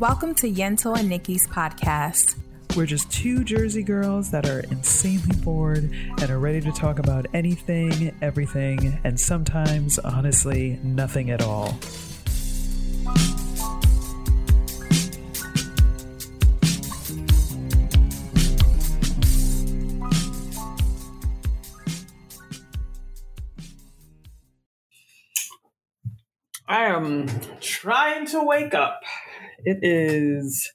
Welcome to Yento and Nikki's podcast. We're just two Jersey girls that are insanely bored and are ready to talk about anything, everything, and sometimes, honestly, nothing at all. I am trying to wake up. It is.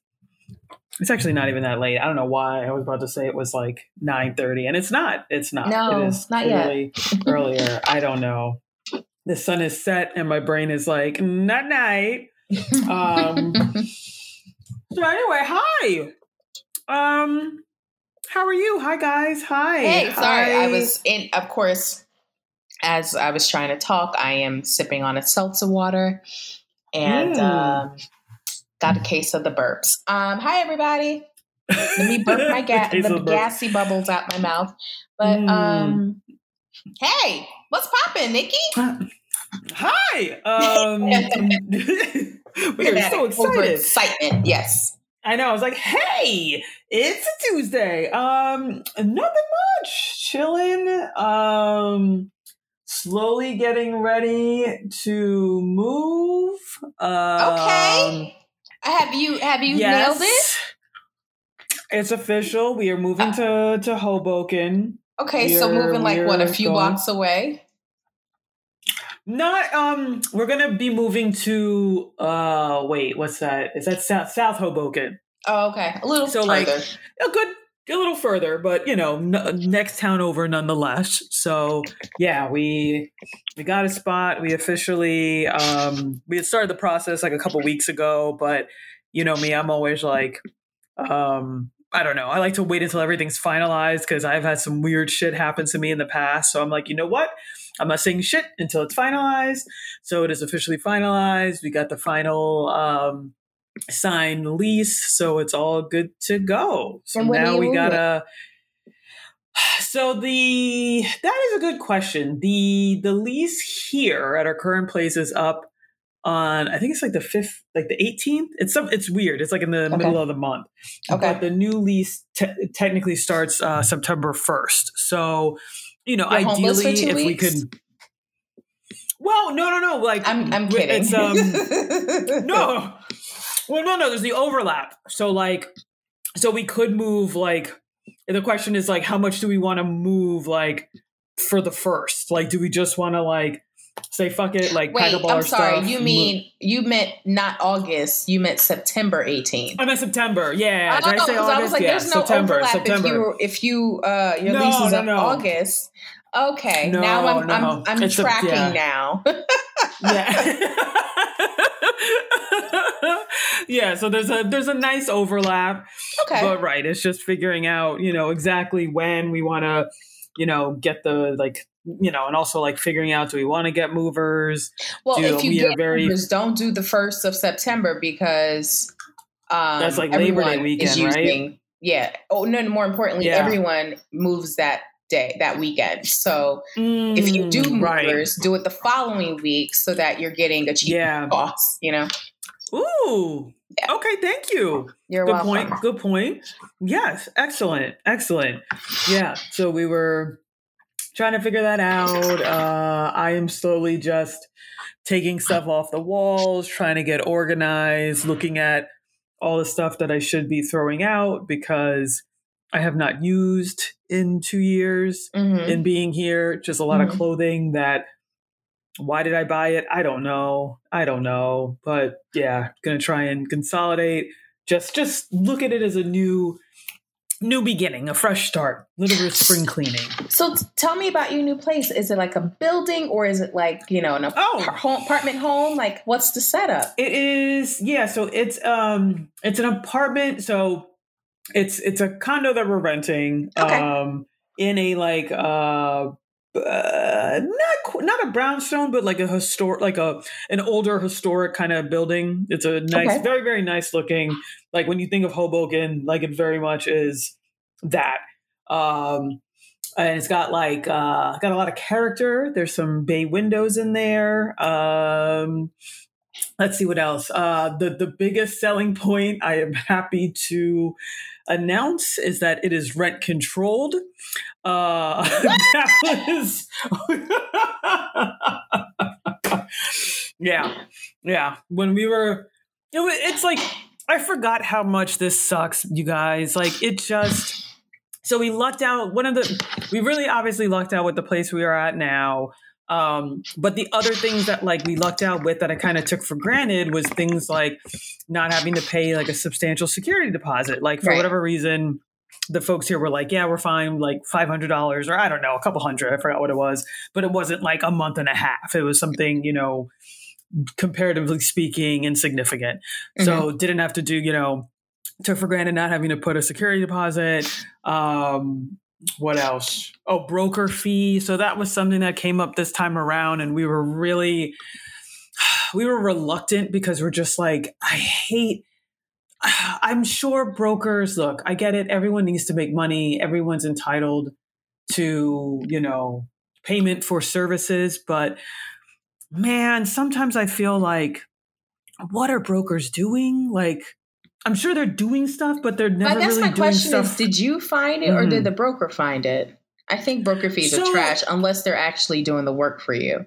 It's actually not even that late. I don't know why I was about to say it was like nine thirty, and it's not. It's not. No, it is not yet. earlier. I don't know. The sun is set, and my brain is like night night. Um. so anyway, hi. Um, how are you? Hi guys. Hi. Hey, sorry, I was in. Of course, as I was trying to talk, I am sipping on a seltzer water, and Mm. um, got a case of the burps. Um, hi, everybody. Let me burp my ga- the burps. gassy bubbles out my mouth. But Mm. um, hey, what's popping, Nikki? Hi. Um, we are so excited. Excitement, yes. I know. I was like, "Hey, it's a Tuesday. Um, nothing much. Chilling. Um, slowly getting ready to move. Um, Okay. Have you have you yes. nailed it? It's official. We are moving to to Hoboken. Okay, so We're- moving like what a few going- blocks away. Not um. We're gonna be moving to uh. Wait, what's that? Is that South South Hoboken? Oh, okay, a little So, further. like, a good a little further but you know n- next town over nonetheless. So yeah we we got a spot. We officially um we had started the process like a couple weeks ago but you know me i'm always like um i don't know. I like to wait until everything's finalized because i've had some weird shit happen to me in the past. So i'm like you know what? I'm not saying shit until it's finalized. So it is officially finalized. We got the final um signed lease, so it's all good to go. So now we gotta. So the that is a good question. the The lease here at our current place is up on I think it's like the fifth, like the eighteenth. It's some. It's weird. It's like in the Okay. middle of the month. Okay. But the new lease te- technically starts uh, September first. So you know, You're ideally, if we could. Well, no, no, no. Like I'm I'm kidding. It's um no. Well, no, no. There's the overlap. So, like, so we could move. Like, the question is, like, how much do we want to move? Like, for the first, like, do we just want to like say fuck it, like Wait, I'm sorry. stuff? You move- mean you meant not August? You meant September 18th. I meant September. Yeah. Did I say August? I was like, yeah, there's no September. September. if you if you uh your No, lease is no, up no. August. Okay, No, now I'm no. I'm, I'm It's a- tracking yeah. now. yeah. yeah, so there's a there's a nice overlap. okay, But right, it's just figuring out, you know, exactly when we want to, you know, get the like, you know, and also like figuring out do we want to get movers? well, do- if you get very- movers, don't do the first of September because um, That's like Labor Day weekend, is right? Yeah. Oh no. More importantly, Yeah. everyone moves that day that weekend. So if you do Mm, right. movers, do it the following week so that you're getting a cheap Yeah. cost. You know, Ooh. Okay, thank you. you're Good welcome. point. Good point. Yes, excellent. Excellent. Yeah. So we were trying to figure that out. Uh, I am slowly just taking stuff off the walls, trying to get organized, looking at all the stuff that I should be throwing out because I have not used in two years Mhm. in being here. Just a lot of Mhm. clothing that why did I buy it? I don't know. I don't know. But yeah, gonna try and consolidate. Just just look at it as a new new beginning, a fresh start, little bit of spring cleaning. So t- tell me about your new place. Is it like a building or is it like you know an ap- Oh. home, apartment home? Like what's the setup? It is yeah, so it's um it's an apartment, so it's it's a condo that we're renting Okay. um in a like uh uh, not not a brownstone, but like a historic, like a an older historic kind of building. It's a nice, Okay. very very nice looking. Like when you think of Hoboken, like it very much is that. Um, and it's got like uh, got a lot of character. There's some bay windows in there. Um, let's see what else. Uh, the the biggest selling point I am happy to announce is that it is rent controlled. Uh, that was yeah, yeah. When we were, it it's like I forgot how much this sucks, you guys. Like it just. So we lucked out. One of the we really obviously lucked out with the place we are at now. Um, but the other things that like we lucked out with that I kind of took for granted was things like not having to pay like a substantial security deposit. Like for Right. whatever reason, the folks here were like, "Yeah, we're fine." Like five hundred dollars, or I don't know, a couple hundred. I forgot what it was, but it wasn't like a month and a half. It was something you know, comparatively speaking, insignificant. So didn't have to do you know, took for granted not having to put a security deposit. Um, what else? Oh, broker fee. So that was something that came up this time around, and we were really, we were reluctant because we're just like, I hate. I'm sure brokers. Look, I get it. Everyone needs to make money. Everyone's entitled to, you know, payment for services. But man, sometimes I feel like, what are brokers doing? Like, I'm sure they're doing stuff, but they're never But that's really my question: stuff. is did you find it or Mhm. did the broker find it? I think broker fees are trash unless they're actually doing the work for you.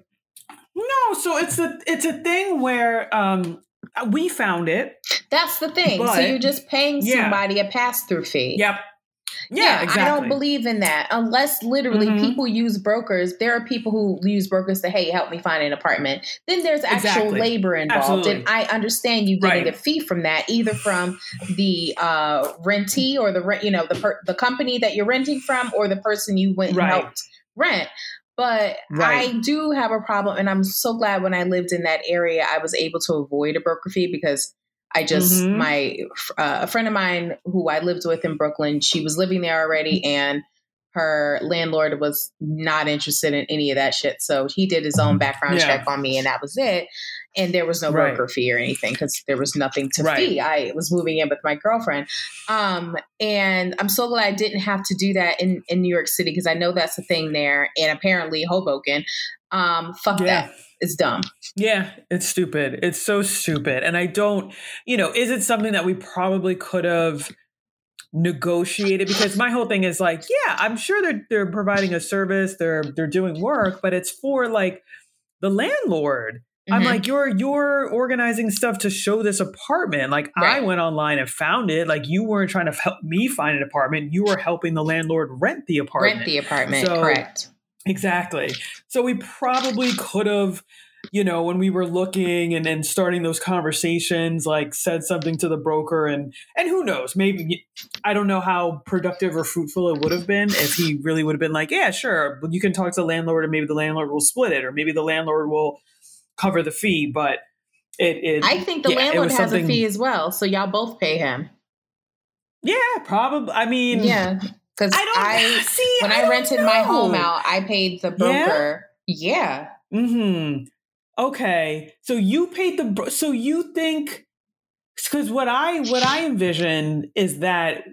No, so it's a it's a thing where um we found it. That's the thing. so you're just paying Yeah. somebody a pass through fee. Yep. Yeah, exactly. I don't believe in that unless literally Mhm. people use brokers. There are people who use brokers to, hey, help me find an apartment. Then there's actual Exactly. labor involved. Absolutely. And I understand you getting Right. a fee from that, either from the uh, rentee or the rent, you know, the per- the company that you're renting from or the person you went and helped rent. But Right. I do have a problem, and I'm so glad when I lived in that area, I was able to avoid a broker fee because I just Mhm. my uh, a friend of mine who I lived with in Brooklyn, she was living there already, and her landlord was not interested in any of that shit. So he did his own background Yeah. check on me, and that was it. And there was no Right. broker fee or anything because there was nothing to Right. fee. I was moving in with my girlfriend, um, and I'm so glad I didn't have to do that in in New York City because I know that's a thing there, and apparently Hoboken. Um, fuck Yeah. that. It's dumb. Yeah, it's stupid. It's so stupid. And I don't, you know, is it something that we probably could have negotiated? Because my whole thing is like, yeah, I'm sure they're they're providing a service, they're they're doing work, but it's for like the landlord. I'm Mhm. like, you're you're organizing stuff to show this apartment. Like I went online and found it. Like you weren't trying to help me find an apartment. You were helping the landlord rent the apartment. rent the apartment. So- correct. Exactly. So we probably could have, you know, when we were looking and then starting those conversations, like said something to the broker and and who knows, maybe I don't know how productive or fruitful it would have been if he really would have been like, yeah, sure, you can talk to the landlord and maybe the landlord will split it or maybe the landlord will cover the fee, but it, it I think the yeah, landlord has a fee as well, so y'all both pay him. yeah, probably. I mean, Yeah, because I don't I, see when I I, rented my home out, I paid the Yeah? broker. Yeah, Hmm. Okay. So you paid the. bro- So you think? Because what I what I envision is that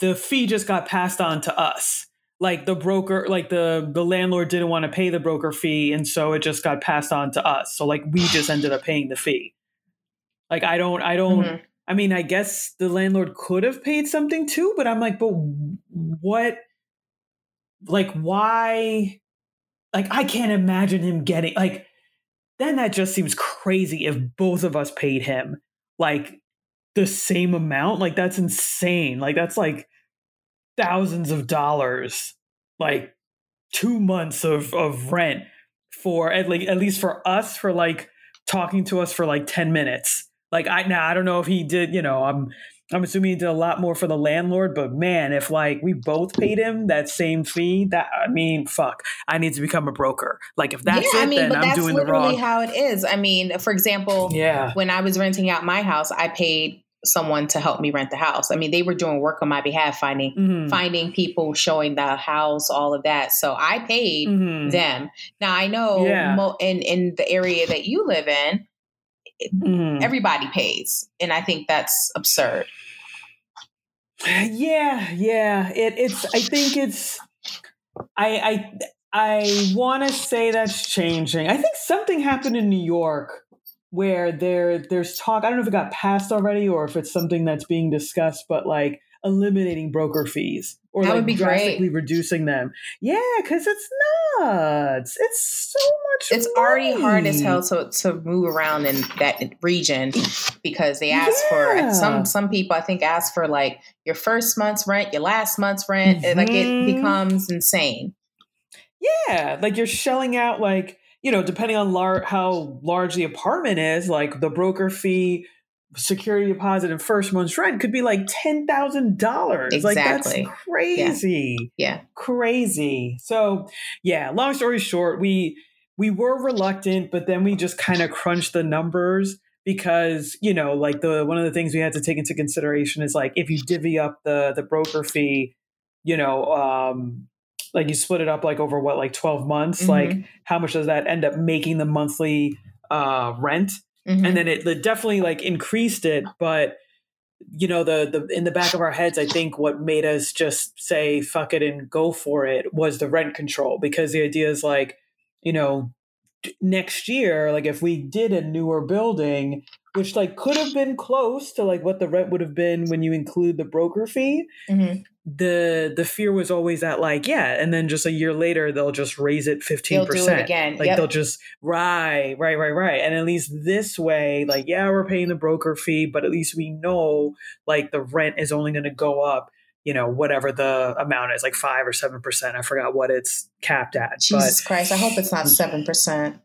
the fee just got passed on to us. Like the broker, like the the landlord didn't want to pay the broker fee, and so it just got passed on to us. So like we just ended up paying the fee. Like I don't, I don't. Mhm. I mean, I guess the landlord could have paid something too, but I'm like, but what? Like, why? Like, I can't imagine him getting like. Then that just seems crazy if both of us paid him like the same amount. Like, that's insane. Like, that's like thousands of dollars. Like two months of of rent for at like at least for us for like talking to us for like 10 minutes like i now i don't know if he did you know i'm i'm assuming he did a lot more for the landlord but man if like we both paid him that same fee that i mean fuck i need to become a broker like if that's yeah. it I mean, then but i'm that's doing the literally wrong how it is. I mean, for example, yeah when I was renting out my house, I paid someone to help me rent the house. I mean, they were doing work on my behalf, finding Mhm. finding people, showing the house, all of that. So I paid Mhm. them. Now I know Yeah. mo- in in the area that you live in, Mhm. everybody pays, and I think that's absurd. yeah yeah it, it's i think it's i i i want to say that's changing i think something happened in new york where there there's talk. I don't know if it got passed already or if it's something that's being discussed, but like eliminating broker fees or That like would be drastically great. reducing them. Yeah, because it's nuts. It's so much. It's already hard as hell to, to move around in that region because they ask for some some people I think ask for like your first month's rent, your last month's rent. It- Like it Mhm. becomes insane. Yeah, like you're shelling out like you know, depending on lar- how large the apartment is, like the broker fee, security deposit, and first month's rent could be like ten thousand dollars. Like Exactly. that's crazy. Yeah. crazy. So yeah, long story short, we we were reluctant, but then we just kind of crunched the numbers because you know, like the one of the things we had to take into consideration is like if you divvy up the the broker fee, you know, um, like you split it up like over what like twelve months, Mhm. like how much does that end up making the monthly uh, rent? Mhm. and then it, it definitely like increased it but you know the the in the back of our heads i think what made us just say fuck it and go for it was the rent control because the idea is like you know next year like if we did a newer building which like could have been close to like what the rent would have been when you include the broker fee Mhm. the the fear was always that like yeah and then just a year later they'll just raise it 15% They'll do it again. like Yep. they'll just right, right, right, right. And at least this way, like, yeah, we're paying the broker fee, but at least we know like the rent is only gonna go up, you know, whatever the amount is, like five or seven percent. I forgot what it's capped at. Jesus Christ! I hope it's not seven percent. But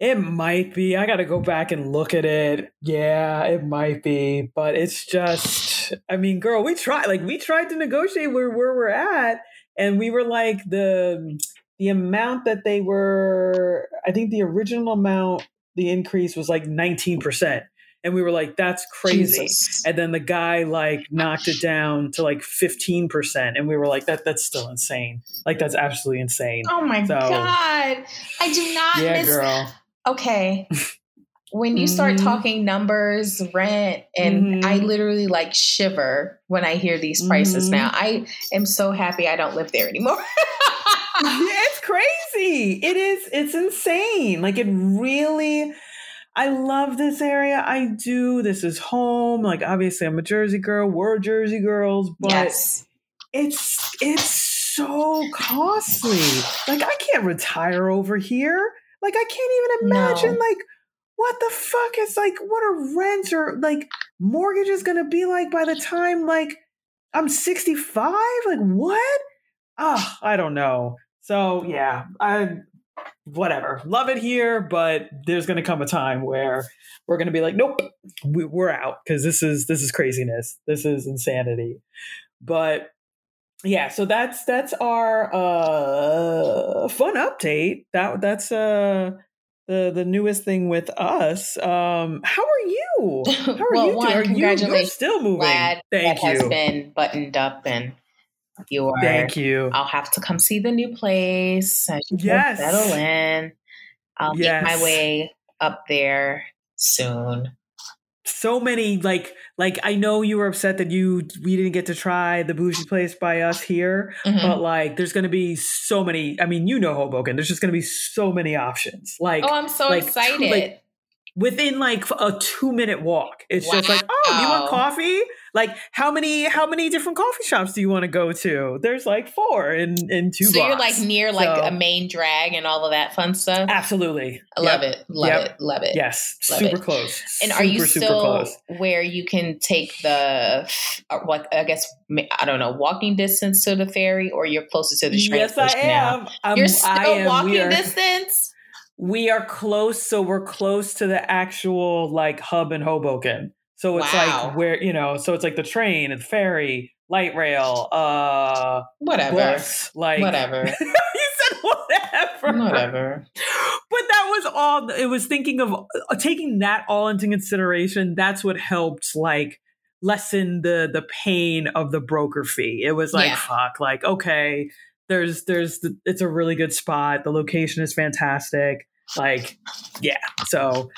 it might be. I gotta go back and look at it. Yeah, it might be. But it's just I mean, girl, we tried like we tried to negotiate where where we're at, and we were like the the amount that they were i think the original amount the increase was like 19% and we were like that's crazy Jesus. and then the guy like knocked it down to like 15% and we were like that that's still insane like that's absolutely insane Oh my So- god! I do not yeah miss. girl Okay. When you start Mhm. talking numbers, rent, and Mhm. I literally like shiver when I hear these prices Mhm. now. I am so happy I don't live there anymore. yeah, it's crazy. It is. It's insane. Like it really. I love this area. I do. This is home. Like obviously, I'm a Jersey girl. We're Jersey girls, but yes. it's it's so costly. Like I can't retire over here. Like I can't even imagine. No. Like what the fuck is like what a rents or like mortgage is going to be like by the time like I'm 65? Like what? Oh, I don't know. So yeah, I whatever. Love it here, but there's going to come a time where we're going to be like, nope, we, we're out because this is this is craziness. This is insanity. But yeah, so that's that's our uh fun update. That that's uh the the newest thing with us. Um how are you? How are Well, you one, doing? Are you you're congratulations. still moving? Glad Thank that has been buttoned up and you are. Thank you. I'll have to come see the new place. I should Yes. settle in. I'll make my way up there soon. so many like like I know you were upset that you we didn't get to try the bougie place by us here, Mhm. but like there's gonna be so many. I mean, you know Hoboken. There's just gonna be so many options. Like oh, I'm so like, excited. like, within like a two minute walk, it's just like, oh, do you want coffee? Like how many how many different coffee shops do you want to go to? There's like four in in two. so you're like near like So- a main drag and all of that fun stuff. absolutely. I love Yep. it. Love Yep. it. Love it. Yes, Love super it. close. And super, are you still close? where you can take the, uh, what I guess I don't know, walking distance to the ferry, or you're closer to the train Yes, I now? am. I'm, You're still am. walking are, distance. We are close, so we're close to the actual like hub in Hoboken. So it's Wow. like where you know, so it's like the train and ferry, light rail, uh, Whatever. bus, like Whatever. you said whatever, Whatever. But that was all. It was thinking of uh, taking that all into consideration. That's what helped, like lessen the the pain of the broker fee. It was like Yeah. fuck, like okay, there's there's the, it's a really good spot. The location is fantastic. Like yeah, so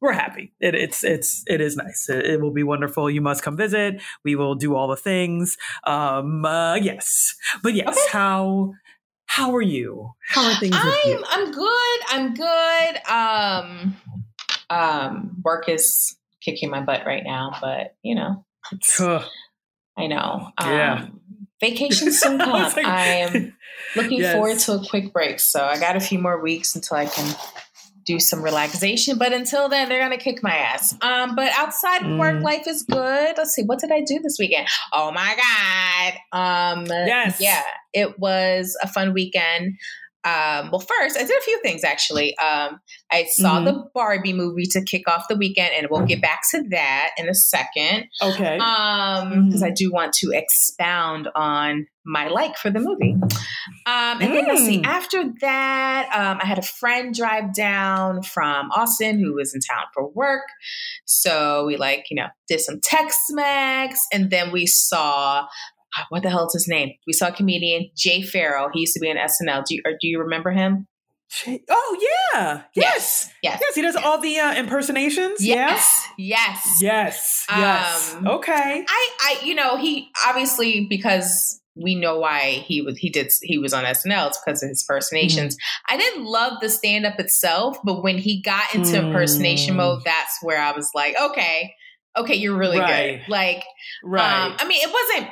we're happy. It, it's it's it is nice. It, it will be wonderful. You must come visit. We will do all the things. Um, uh, yes, but yes, Okay. how how are you? How are things I'm? I'm good. I'm good. Um Um, work is kicking my butt right now, but you know, it's, I know. Um, Yeah. Vacation soon come. like- I am looking Yes. forward to a quick break. So I got a few more weeks until I can do some relaxation. But until then, they're gonna kick my ass. Um, but outside of work, Mm. life is good. Let's see, what did I do this weekend? Oh my god. Um Yes. yeah, it was a fun weekend. Um, well, first, I did a few things actually. Um, I saw Mhm. the Barbie movie to kick off the weekend, and we'll get back to that in a second Okay. um because Mhm. i do want to expound on my like for the movie um and then let's see Mm. after that um i had a friend drive down from austin who was in town for work so we like you know did some text max and then we saw what the hell is his name we saw comedian Jay Pharoah he used to be in snl do you, or do you remember him Oh yeah. Yes. yes Yes. He does all the uh, impersonations. yes yes Yes. Yes. Um, okay. I, I, you know, he obviously because we know why he was he did he was on SNL. It's because of his impersonations. Mm-hmm. I didn't love the stand up itself, but when he got into Mm. impersonation mode, that's where I was like, okay, okay, you're really Right. good. Like, Right. um, I mean, it wasn't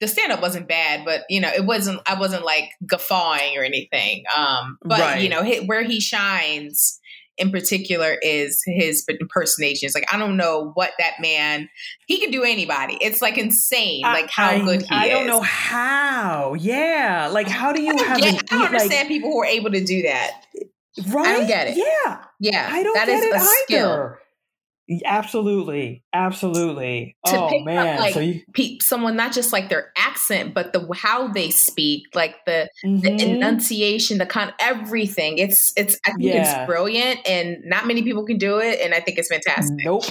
the stand up wasn't bad, but you know, it wasn't. I wasn't like guffawing or anything. Um, but Right. you know, where he shines in particular is his impersonations. Like, I don't know what that man. He can do anybody. It's like insane, like how I, good he I is. I don't know how. Yeah. Like, how do you I have get- I don't like, understand people who are able to do that. Right? I don't get it. Yeah. Yeah, I don't that get is it a skill. Absolutely. Absolutely. To oh pick up, man. like, so you Pe- someone not just like their accent, but the how they speak, like the the Mhm. enunciation, the kind, everything. It's it's I think Yeah. it's brilliant, and not many people can do it, and I think it's fantastic. Nope.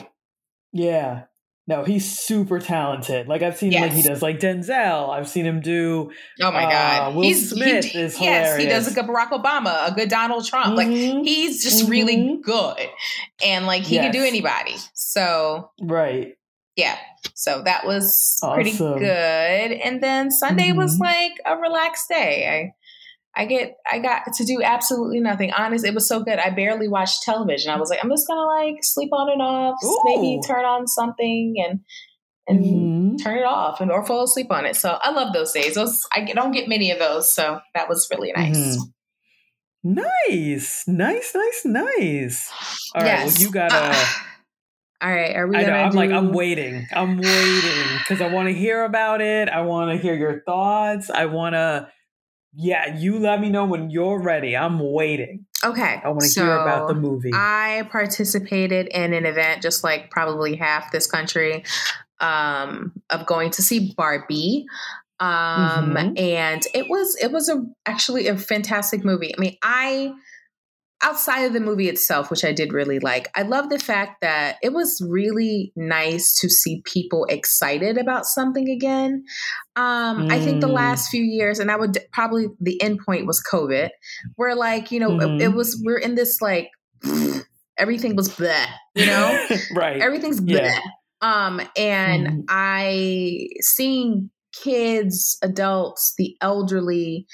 Yeah. No, he's super talented. Like I've seen him like he does like Denzel. I've seen him do Oh my Uh, god, Will he's Smith he, is yes, he does hilarious. a good Barack Obama, a good Donald Trump. Like Mhm. he's just really Mhm. good, and like he can do anybody. So right. yeah, so that was pretty good. And then Sunday was Mhm. like a relaxed day. I get I got to do absolutely nothing. Honest, it was so good. I barely watched television. I was like, I'm just gonna like sleep on and off, maybe turn on something and and Mhm. turn it off and or fall asleep on it. So I love those days. Those I don't get many of those, so that was really nice. Mhm. Nice, nice, nice, nice. All right, yes. well, you gotta. Uh, all right, are we? I know. I'm like, I'm waiting. I'm waiting because I want to hear about it. I want to hear your thoughts. I want to. Yeah, you let me know when you're ready. I'm waiting. Okay, I want to hear about the movie. I participated in an event, just like probably half this country, um, of going to see Barbie. Um, Mhm. and it was it was a actually a fantastic movie. I mean, I outside of the movie itself, which I did really like, I love the fact that it was really nice to see people excited about something again. Um, I think the Mm. last few years, and I would probably the end point was COVID, where like you know Mhm. it, it was we're in this like everything was bleh, you know right. everything's bleh. Yeah. Um, and Mhm. I seeing kids, adults, the elderly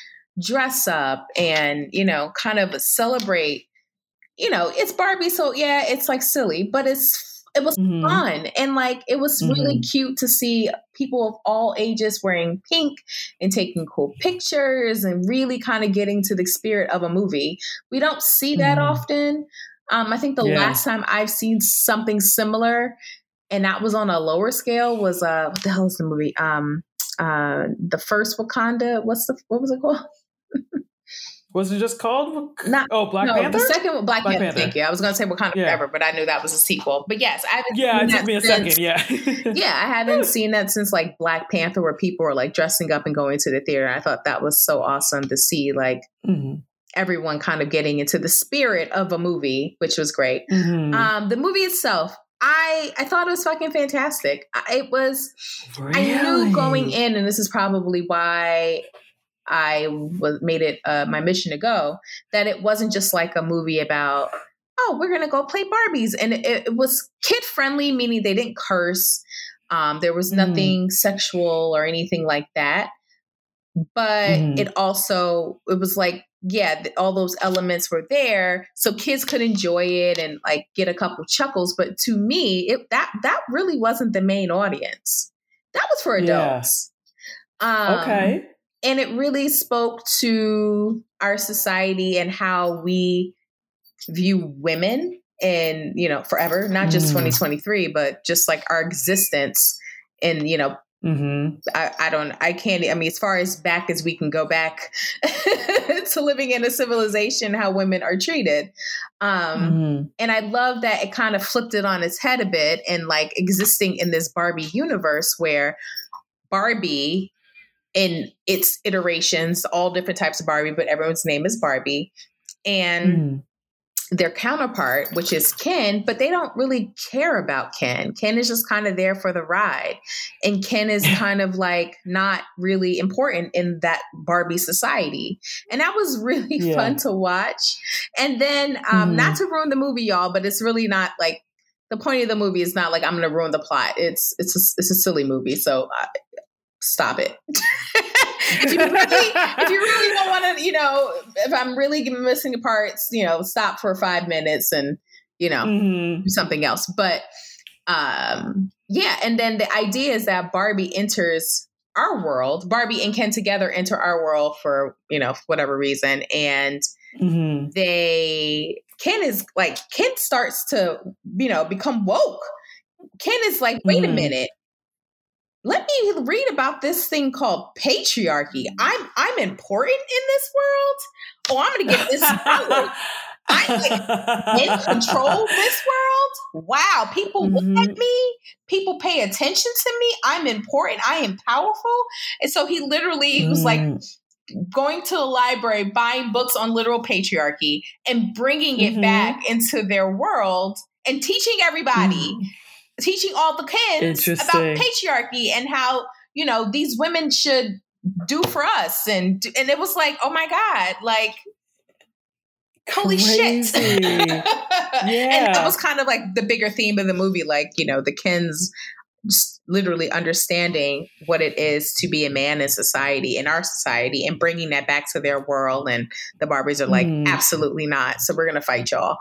dress up and you know kind of celebrate. You know, it's Barbie, so yeah, it's like silly, but it's it was Mhm. fun and like it was really cute to see people of all ages wearing pink and taking cool pictures and really kind of getting to the spirit of a movie. We don't see that Mhm. often. Um, I think the Yeah. last time I've seen something similar, and that was on a lower scale, was uh, what the hell is the movie? Um, uh, the first Wakanda. What's the what was it called? Was it just called? Not- oh, Black no, Panther. the second Black, Black Panther, Panther. Thank you. I was going to say Wakanda Yeah. Forever, but I knew that was a sequel. But yes, I haven't yeah, seen it took that me a since- second. Yeah. yeah, I haven't seen that since like Black Panther, where people were like dressing up and going to the theater. I thought that was so awesome to see, like Mhm. everyone kind of getting into the spirit of a movie, which was great. Mhm. Um, the movie itself, I I thought it was fucking fantastic. I, it was. I knew going in, and this is probably why I was made it uh, my mission to go. That it wasn't just like a movie about oh we're gonna go play Barbies, and it, it was kid friendly, meaning they didn't curse. Um, there was Mm. nothing sexual or anything like that. But Mhm. it also it was like yeah, all those elements were there, so kids could enjoy it and like get a couple chuckles. But to me, it that that really wasn't the main audience. That was for Yeah. adults. Um, okay. And it really spoke to our society and how we view women and you know forever not just Mm. 2023 but just like our existence and you know Mm-hmm. I, I don't i can't i mean as far as back as we can go back to living in a civilization how women are treated um Mm-hmm. and I love that it kind of flipped it on its head a bit and like existing in this Barbie universe where Barbie in its iterations, all different types of Barbie, but everyone's name is Barbie. And Mm-hmm. their counterpart, which is Ken, but they don't really care about Ken. Ken is just kind of there for the ride. And Ken is kind of like not really important in that Barbie society. And that was really Yeah. fun to watch. And then, um, Mhm. not to ruin the movie, y'all, but it's really not like the point of the movie is not like I'm going to ruin the plot. It's it's a, it's a silly movie, so uh, stop it. if you really if you really don't want to, you know, if I'm really missing parts, you know, stop for five minutes and you know Mm-hmm. do something else. But um, yeah, and then the idea is that Barbie enters our world. Barbie and Ken together enter our world for you know whatever reason, and Mm-hmm. they Ken is like Ken starts to you know become woke. Ken is like, wait a Mhm. minute. Let me read about this thing called patriarchy. I'm I'm important in this world. Oh, I'm gonna get this. I'm in control this world. Wow, people look Mhm. at me. People pay attention to me. I'm important. I am powerful. And so he literally was like Mm. going to the library, buying books on literal patriarchy, and bringing it Mhm. back into their world and teaching everybody, teaching all the kids about patriarchy and how you know these women should do for us. And and it was like, oh my god, like holy shit. Crazy. And Yeah. that was kind of like the bigger theme of the movie, like, you know, the Kens just literally understanding what it is to be a man in society, in our society, and bringing that back to their world. And the Barbies are like, Mhm. absolutely not. So we're going to fight y'all.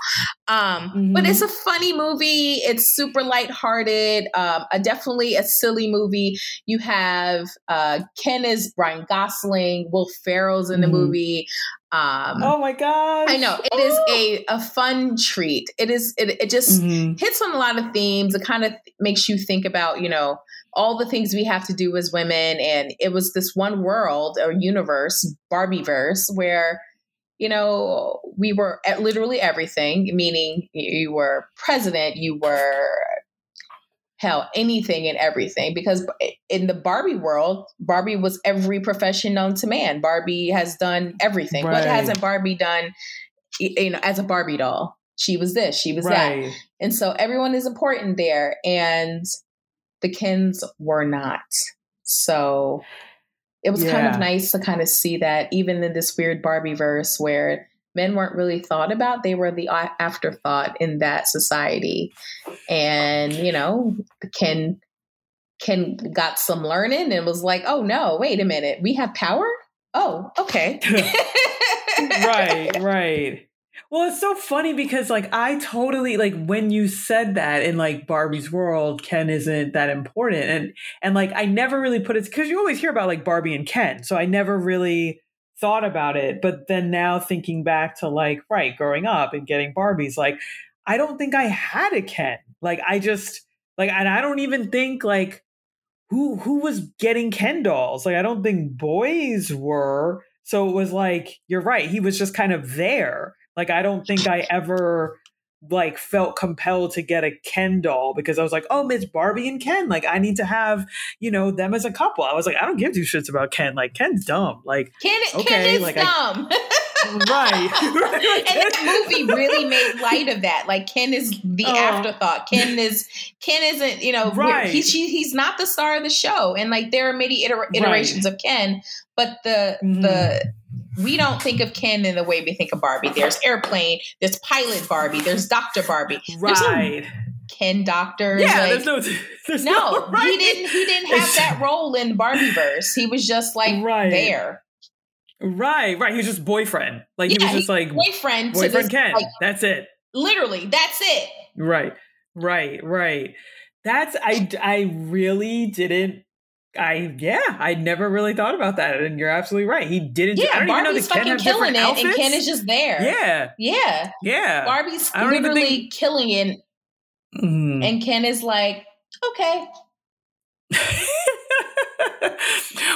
Um, But Mhm. it's a funny movie. It's super lighthearted. Um, a, definitely a silly movie. You have uh, Ken is Ryan Gosling, Will Ferrell's in the Mhm. movie. Um, Oh my god! I know it is a, a fun treat. It is it, it just Mhm. hits on a lot of themes. It kind of makes you think about you know all the things we have to do as women, and it was this one world or universe, Barbieverse, where you know we were at literally everything. Meaning you were president, you were hell anything and everything because in the barbie world barbie was every profession known to man. Barbie has done everything. What hasn't barbie done you know as a barbie doll? She was this she was that. And so everyone is important there and the kens were not. So it was kind of nice to kind of see that even in this weird barbie verse where men weren't really thought about. They were the uh, afterthought in that society. And you know ken ken got some learning and was like oh no wait a minute. We have power? Oh okay. Right, right. Well, it's so funny because like I totally like when you said that in like Barbie's world, Ken isn't that important, and and like I never really put it because you always hear about like Barbie and Ken, so I never really thought about it. But then now thinking back to like right growing up and getting Barbies, like I don't think I had a Ken. Like I just like and I don't even think like who who was getting Ken dolls. Like I don't think boys were. So it was like you're right. He was just kind of there. Like I don't think I ever like felt compelled to get a Ken doll because I was like, oh, it's Barbie and Ken. Like I need to have you know them as a couple. I was like, I don't give two shits about Ken. Like Ken's dumb. Like ken, ken is like I- dumb right. and the movie really made light of that. Like Ken is the Oh. afterthought. Ken is Ken isn't you know Right. he's she, he's not the star of the show. And like there are many iter- iterations of Ken, but the Mhm. the we don't think of Ken in the way we think of Barbie. There's airplane. There's pilot Barbie. There's Doctor Barbie. Right. Ken Doctor. Yeah. like- there's no. There's no, no. Right. he didn't. He didn't have that role in Barbieverse. He was just like Right. there. Right, right. He was just boyfriend. Like Yeah, he was just like boyfriend, to boyfriend this, Ken. like, That's it. literally, that's it. Right, right, right. That's I. I really didn't. I yeah. I never really thought about that, and you're absolutely right. He didn't. Yeah, know Barbie's fucking killing it, outfits. and Ken is just there. yeah, yeah. yeah. Barbie's I don't even literally think- killing it, Mhm. and Ken is like, okay,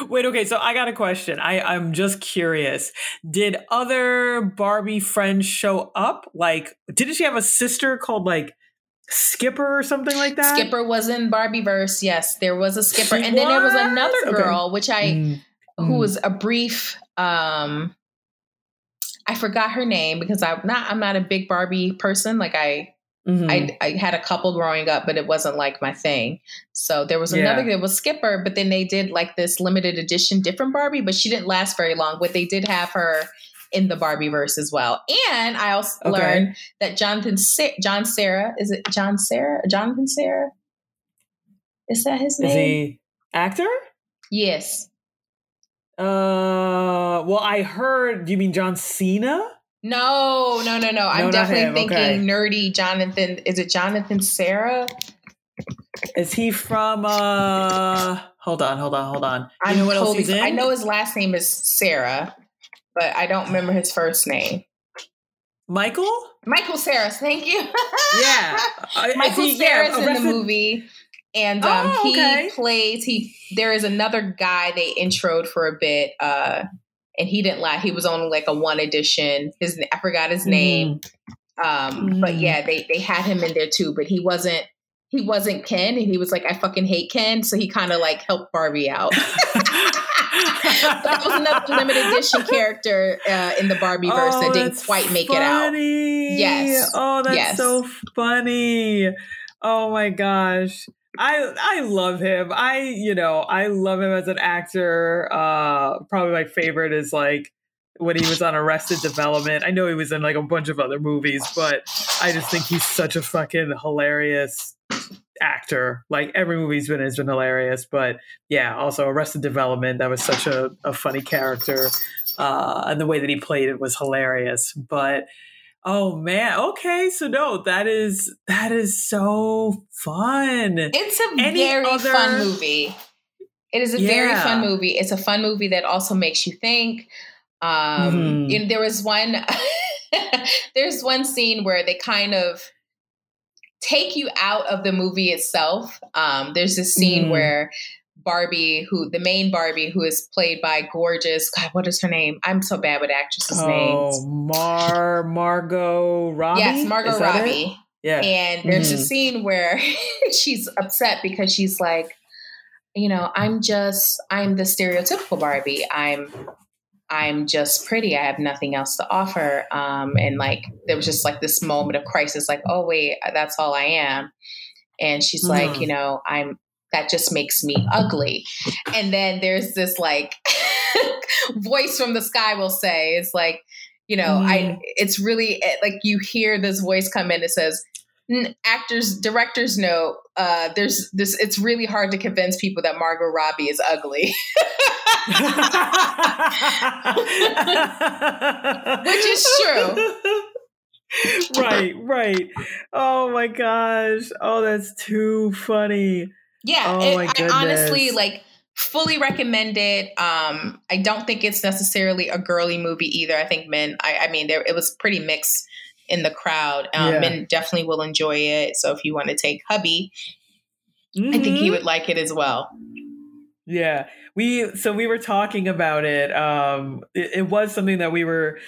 Wait, okay, so I got a question. I, I'm just curious. Did other Barbie friends show up? Like, didn't she have a sister called like Skipper or something like that? Skipper was in Barbieverse. Yes, there was a Skipper, She and then there was was? another Okay. girl, which I Mm, who mm. was a brief. um I forgot her name because I'm not. I'm not a big Barbie person. Like I, Mhm. I, I had a couple growing up, but it wasn't like my thing. So there was Yeah. another. There was Skipper, but then they did like this limited edition, different Barbie, but she didn't last very long. But they did have her in the Barbieverse as well. And I also Okay. learned that Jonathan, Sa- John Cera, is it John Cera, Jonathan Cera? Is that his name? Is he actor? yes. Uh, well, I heard. You mean John Cena? No, no, no, no. I'm not definitely thinking Okay. nerdy Jonathan. Is it Jonathan Cera? Is he from? uh Hold on, hold on, hold on. You I'm know what else he's in? I know his last name is Sarah, but I don't remember his first name. Michael. Michael Cera's. Thank you. Yeah, Michael he- yeah, in the movie, and um, Oh, okay. he plays. He there is another guy they introed for a bit, uh, and he didn't lie. He was on like a one edition. His I forgot his name. Um, but Mhm. yeah, they they had him in there too, but he wasn't he wasn't Ken, and he was like, I fucking hate Ken, so he kind of like helped Barbie out. that was another limited edition character uh, in the Barbie verse that didn't Oh, quite make it out. funny. Yes. Oh, that's Yes. so funny. Oh my gosh. I I love him. I you know I love him as an actor. Uh, probably my favorite is like when he was on Arrested Development. I know he was in like a bunch of other movies, but I just think he's such a fucking hilarious actor. Like every movie he's been in has been hilarious. But yeah, also Arrested Development, that was such a, a funny character. Uh, and the way that he played it was hilarious. But oh man, okay, so no, that is that is so fun. It's a Any very other- fun movie. It is a very fun movie. It's a fun movie that also makes you think. Um, Mhm. you know, there was one. there's one scene where they kind of take you out of the movie itself. Um, there's this scene Mhm. where Barbie, who the main Barbie, who is played by gorgeous God, what is her name? I'm so bad with actresses' Oh, names. Mar Margot Robbie. Yes, Margot that it? Robbie. Yeah. And there's a Mhm. scene where she's upset because she's like, you know, I'm just I'm the stereotypical Barbie. I'm I'm just pretty. I have nothing else to offer. Um, and like there was just like this moment of crisis, like, oh wait, that's all I am. And she's like, Mhm. you know, I'm that just makes me ugly. And then there's this like voice from the sky will say, it's like, you know, I Mhm. it's really eh, like you hear this voice come in that says, "N- actors directors know uh there's this it's really hard to convince people that margot robbie is ugly Which is true. right, right. Oh my gosh. Oh, that's too funny. yeah Oh it- i honestly like fully recommend it um i don't think it's necessarily a girly movie either i think men i, I mean there it was pretty mixed in the crowd um Yeah. men definitely will enjoy it so if you want to take hubby i think he Mhm. would like it as well Yeah. We so we were talking about it. Um it, it was something that we were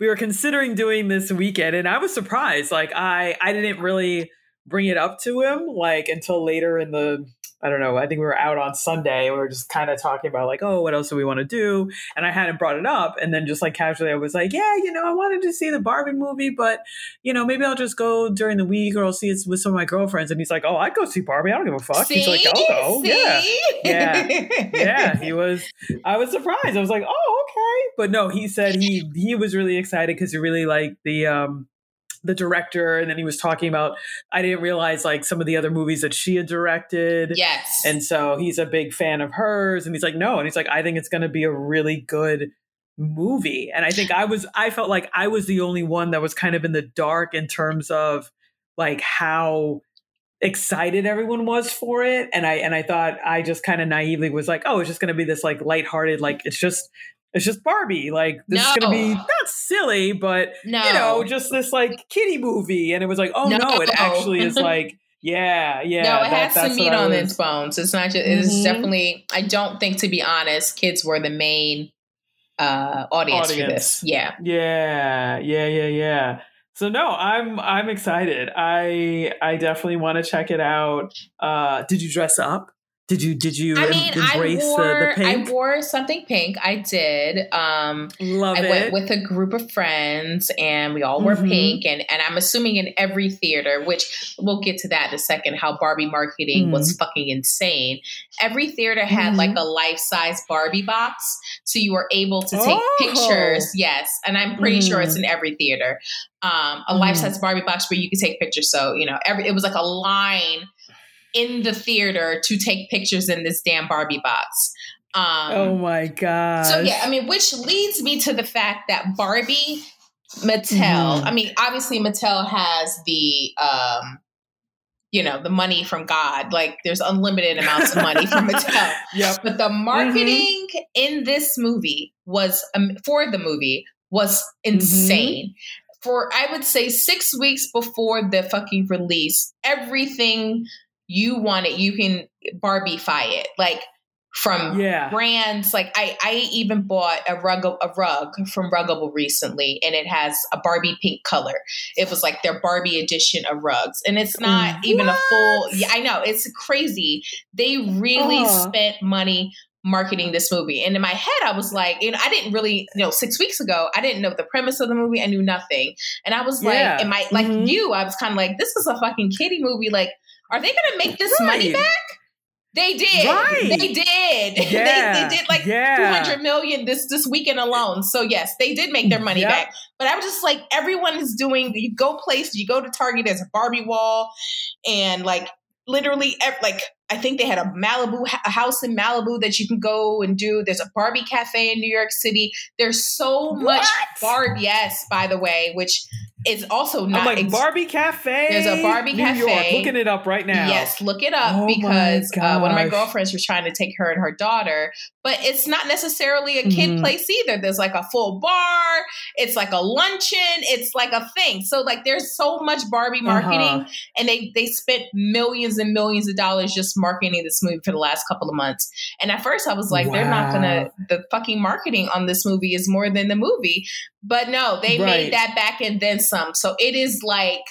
we were considering doing this weekend and I was surprised. Like I I didn't really bring it up to him like until later in the I don't know. I think we were out on Sunday. We were just kind of talking about like, oh, what else do we want to do? And I hadn't brought it up. And then just like casually, I was like, yeah, you know, I wanted to see the Barbie movie, but you know, maybe I'll just go during the week or I'll see it with some of my girlfriends. And he's like, oh, I'd go see Barbie. I don't give a fuck. he's like, I'll go. Yeah Yeah. yeah, he was. I was surprised. I was like, "Oh, okay." But no, he said he he was really excited because he really liked the um the director, and then he was talking about. I didn't realize like some of the other movies that she had directed, yes and so he's a big fan of hers. And he's like, "No," and he's like, "I think it's going to be a really good." movie. And I think I was, I felt like I was the only one that was kind of in the dark in terms of like how excited everyone was for it. And I, and I thought I just kind of naively was like, oh, it's just going to be this like lighthearted, like it's just, it's just Barbie. Like this No. is going to be not silly, but No. you know, just this like kitty movie. And it was like, oh no, No. it actually is like, yeah, yeah. no, it that- has that's some meat on its bones. It's not just. It's Mhm. definitely. I don't think, to be honest, kids were the main uh, audience, for this. Yeah. Yeah, yeah, yeah, yeah. So no, I'm I'm excited. I I definitely want to check it out. Uh did you dress up? Did you did you I mean, I embrace wore the, the pink? I wore something pink. I did. Um, Love I it. went with a group of friends, and we all wore Mhm. pink. And and I'm assuming in every theater, which we'll get to that in a second, how Barbie marketing Mm-hmm. was fucking insane. Every theater had Mhm. like a life size Barbie box, so you were able to take Oh. pictures. Yes, and I'm pretty sure it's in every theater. Um, a Mhm. life size Barbie box where you could take pictures. So you know, every it was like a line in the theater to take pictures in this damn Barbie box. Um, oh my god. so yeah, I mean, which leads me to the fact that Barbie, Mattel. Mhm. I mean, obviously Mattel has the, um, you know, the money from God. Like, there's unlimited amounts of money from Mattel. Yep. But the marketing in this movie was um, for the movie was insane. For I would say six weeks before the fucking release, everything you want it, you can Barbiefy it. Like from Yeah. brands like I, I even bought a rug a rug from Ruggable recently and it has a Barbie pink color. It was like their Barbie edition of rugs. And it's not even a full yeah, I know, it's crazy. They really Uh-huh. spent money marketing this movie. And in my head I was like, you know, I didn't really you know, six weeks ago, I didn't know the premise of the movie. I knew nothing. And I was like, Yeah. in my like Mhm. you, I was kind of like, this is a fucking kiddie movie. Like, are they gonna make this money back? They did. Right. They did. Yeah. they, they did like Yeah. 200 million this this weekend alone. So yes, they did make their money Yep. back. But I was just like everyone is doing you go place, you go to Target there's a Barbie wall and like literally like I think they had a Malibu a house in Malibu that you can go and do. There's a Barbie cafe in New York City. There's so much What? Barbie. Yes, by the way, which is also not I'm like ex- Barbie Cafe. There's a Barbie New York. Cafe. Looking it up right now. Yes, look it up Oh because uh, one of my girlfriends was trying to take her and her daughter, but it's not necessarily a kid Mhm. place either. There's like a full bar, it's like a luncheon, it's like a thing. So like there's so much Barbie marketing, Uh-huh. and they they spent millions and millions of dollars just marketing this movie for the last couple of months. And at first I was like, they're not gonna. The fucking marketing on this movie is more than the movie, but no, they Right. made that back and then some. So it is like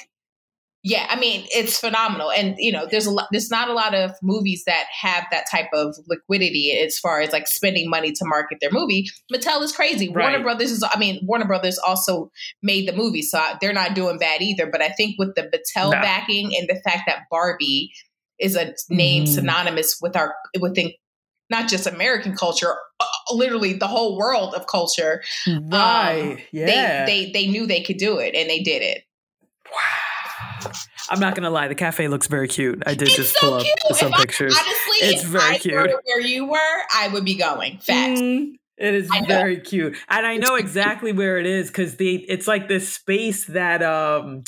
yeah, I mean, it's phenomenal. And, you know, there's a lot, there's not a lot of movies that have that type of liquidity as far as like spending money to market their movie. Mattel is crazy. Right. Warner Brothers is, I mean, Warner Brothers also made the movie, so they're not doing bad either. But I think with the Mattel No. backing and the fact that Barbie is a name Mhm. synonymous with our, within not just American culture, uh, literally the whole world of culture, Right. yeah. Um, they, they, they knew they could do it and they did it. Wow. I'm not gonna lie, the cafe looks very cute. I did It's just so pull up some If I- pictures. Honestly, It's if very I cute. where you were, I would be going. Facts. Mm, it is very cute. And I know exactly where it is because the it's like this space that um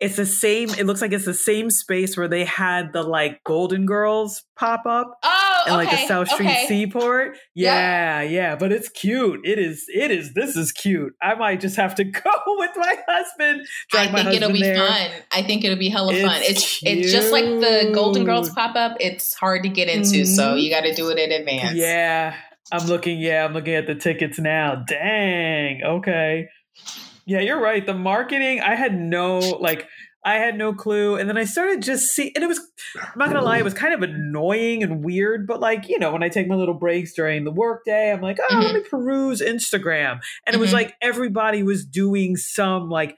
it's the same it looks like it's the same space where they had the like Golden Girls pop up Oh, in like the South Street okay. Seaport. Yep. Yeah, yeah, but it's cute. It is it is this is cute. I might just have to go with my husband. Drag I my think it'll be there. fun. I think it'll be hella It's fun. It's it's just like the Golden Girls pop up. It's hard to get into, so Mhm. you got to do it in advance. Yeah, I'm looking. Yeah, I'm looking at the tickets now. Dang. Okay. Yeah, you're right. The marketing, I had no like. I had no clue, and then I started just see, and it was. I'm not gonna lie, it was kind of annoying and weird. But like, you know, when I take my little breaks during the workday, I'm like, oh, let me peruse Instagram, and it was Mhm. like everybody was doing some like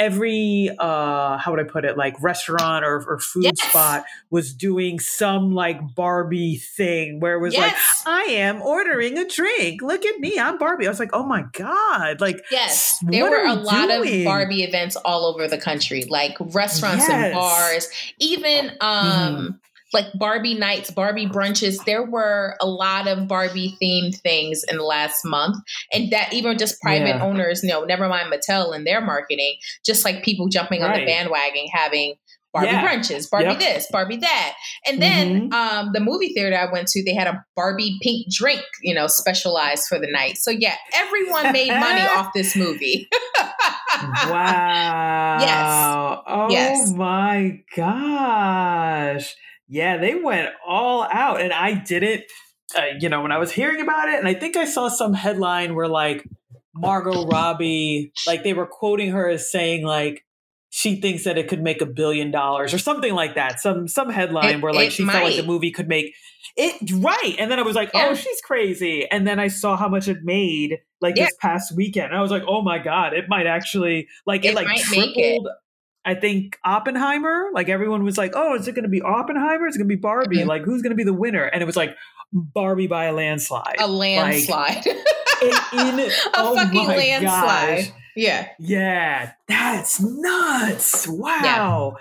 every uh how would i put it like restaurant or, or food Yes. spot was doing some like barbie thing where it was like I am ordering a drink. Look at me. I'm Barbie. I was like, oh my God. Like, Yes, there were a lot doing? of Barbie events all over the country, like restaurants Yes. and bars. Even um, like Barbie nights, Barbie brunches. There were a lot of Barbie themed things in the last month, and that even just private Yeah. owners, you know, never mind Mattel and their marketing, just like people jumping on the bandwagon, having Barbie Yeah. brunches, Barbie Yep. this, Barbie that, and then Mhm. um, the movie theater I went to, they had a Barbie pink drink, you know, specialized for the night. So yeah, everyone made money off this movie. Wow. Yes. Oh Yes. my gosh. Yeah, they went all out. And I didn't, uh, you know, when I was hearing about it, and I think I saw some headline where like Margot Robbie, like they were quoting her as saying, like, she thinks that it could make a billion dollars or something like that. Some some headline It- where like she felt like the movie could make it right. And then I was like, Yeah. oh, she's crazy. And then I saw how much it made like Yeah. this past weekend. And I was like, oh my God, it might actually like it, It like might make it. I think Oppenheimer, like everyone was like, oh, is it gonna be Oppenheimer? Is it gonna be Barbie? Mhm. Like who's gonna be the winner? And it was like Barbie by a landslide. a landslide, in, a oh fucking landslide. gosh. Yeah, Yeah, that's nuts. Wow.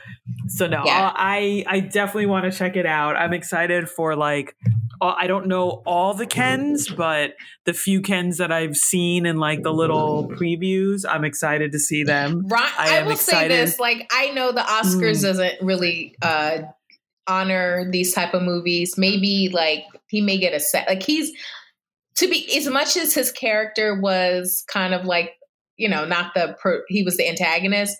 So no, Yeah. I I definitely want to check it out. I'm excited for like uh, I don't know all the Kens, but the few Kens that I've seen in like the little previews, I'm excited to see them. Right. I I, will excited. say this: like, I know the Oscars Mm. doesn't really uh, honor these type of movies. Maybe like he may get a set. Like he's to be as much as his character was kind of like you know not the pro, he was the antagonist.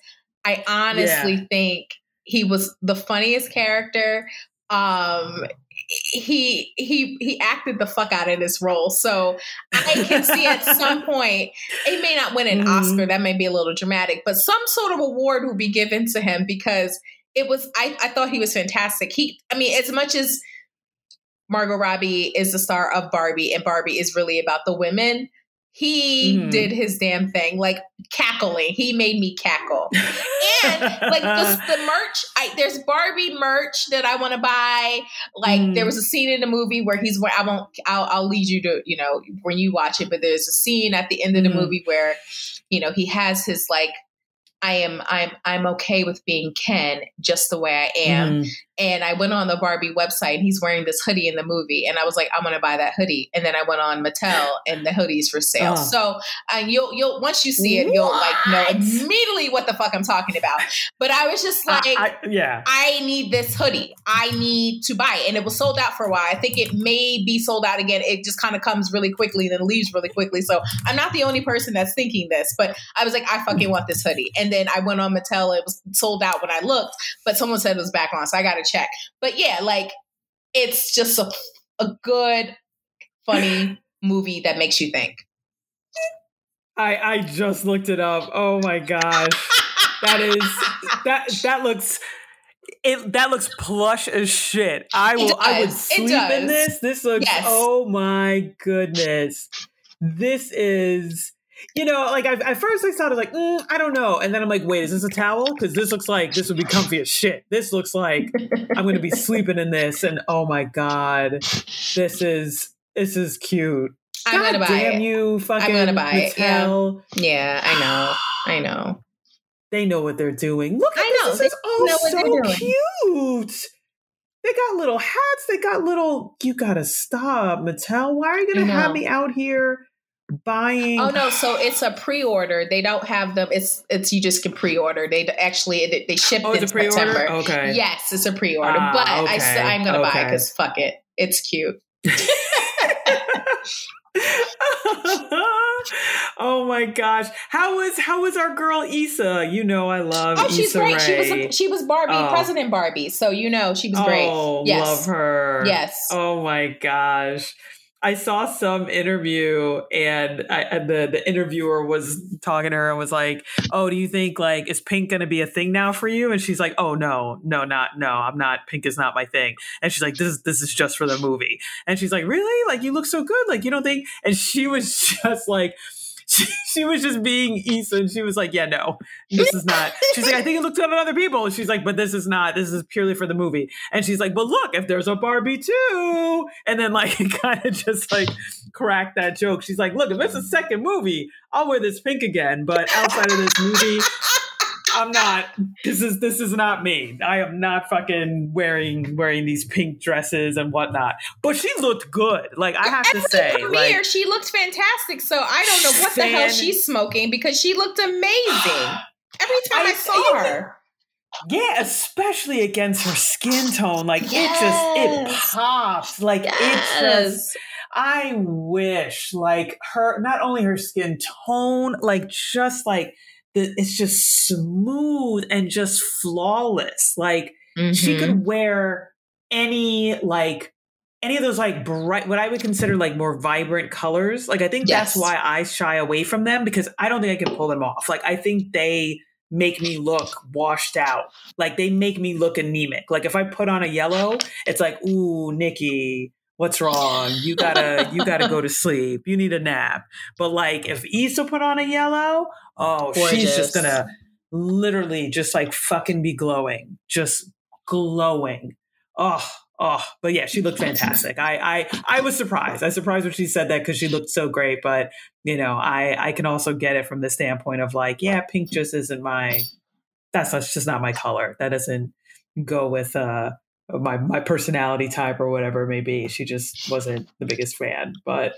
I honestly think he was the funniest character. Um, he he he acted the fuck out of this role. So I can see at some point he may not win an Mhm. Oscar. That may be a little dramatic, but some sort of award will be given to him because it was. I I thought he was fantastic. He, I mean, as much as Margot Robbie is the star of Barbie, and Barbie is really about the women. He Mhm. did his damn thing, like cackling. He made me cackle and like the, the merch I, there's barbie merch that i want to buy like Mm. there was a scene in the movie where he's where i won't I'll, I'll lead you to you know when you watch it but there's a scene at the end of the Mhm. movie where you know he has his like i am i'm i'm okay with being ken just the way i am Mhm. and I went on the Barbie website and he's wearing this hoodie in the movie and I was like I'm going to buy that hoodie and then I went on Mattel and the hoodie's for sale. Oh. So uh, you'll you'll once you see it you'll like know immediately what the fuck I'm talking about. But I was just like I, I- yeah. I need this hoodie. I need to buy it. And it was sold out for a while. I think it may be sold out again. It just kind of comes really quickly and then leaves really quickly. So I'm not the only person that's thinking this, but I was like, I fucking want this hoodie. And then I went on Mattel. It was sold out when I looked, but someone said it was back on. So I got to check. But yeah, like it's just a, a good, funny movie that makes you think. I I just looked it up. Oh my gosh. that is that that looks it that looks plush as shit. I will I would sleep in this. This looks Yes. oh my goodness. This is you know, like I, at first I was like, mm, I don't know, and then I'm like, wait, is this a towel? Because this looks like this would be comfy as shit. This looks like I'm going to be sleeping in this, and oh my god, this is this is cute. I'm God gonna buy damn it. you, fucking I'm gonna buy it, yeah. Mattel. Yeah, I know. I know. They know what they're doing. Look at I know. this. This is all so cute. They got little hats. They got little. You gotta stop, Mattel. Why are you gonna have me out here buying? Oh no, so it's a pre-order. They don't have them. It's it's you just can pre-order. They actually it, they shipped Oh, in a pre-order. September. Okay. Yes, it's a pre-order, Ah, but I okay, still, I'm gonna buy it because fuck it, it's cute. oh my gosh! How was how was our girl Issa? You know I love. Oh, she's Issa great. She was a, she was Barbie, Oh. President Barbie. So you know she was great. Oh, yes, love her. Yes. Oh my gosh. I saw some interview and, I, and the the interviewer was talking to her and was like, "Oh, do you think like is pink going to be a thing now for you?" And she's like, "Oh no, no, not no. I'm not. Pink is not my thing." And she's like, "This is this is just for the movie." And she's like, "Really? Like you look so good. Like you don't think?" And she was just like. She, was just being and she was like, "Yeah, no, this is not." She's like, "I think it looks good on other people." She's like, "But this is not. This is purely for the movie." And she's like, "But look, if there's a Barbie too," and then like kind of just like cracked that joke. She's like, "Look, if it's a second movie, I'll wear this pink again. But outside of this movie, I'm not. This is this is not me. I am not fucking wearing wearing these pink dresses and whatnot. But she looked good. Like I have to say, premiere, like she looked fantastic. So I don't know what the hell she's smoking because she looked amazing every time I, I- saw her. yeah, especially against her skin tone. Like it just it Yes. pops. Like it just I wish like her not only her skin tone, like just like it's just smooth and just flawless. Like she Mhm. could wear any like any of those like bright what I would consider like more vibrant colors. Like I think that's why I shy away from them because I don't think I can pull them off. Like I think they make me look washed out. Like they make me look anemic. Like if I put on a yellow, it's like, ooh, Nikki, what's wrong? You gotta you gotta go to sleep. You need a nap. But like if Issa put on a yellow, oh, she's just gonna literally just like fucking be glowing. Just glowing. Oh, oh, but yeah, she looked fantastic. I, I, I was surprised. I surprised when she said that because she looked so great. But you know, I, I can also get it from the standpoint of like, yeah, pink just isn't my. That's, that's just not my color. That doesn't go with uh my my personality type or whatever it may be. She just wasn't the biggest fan. But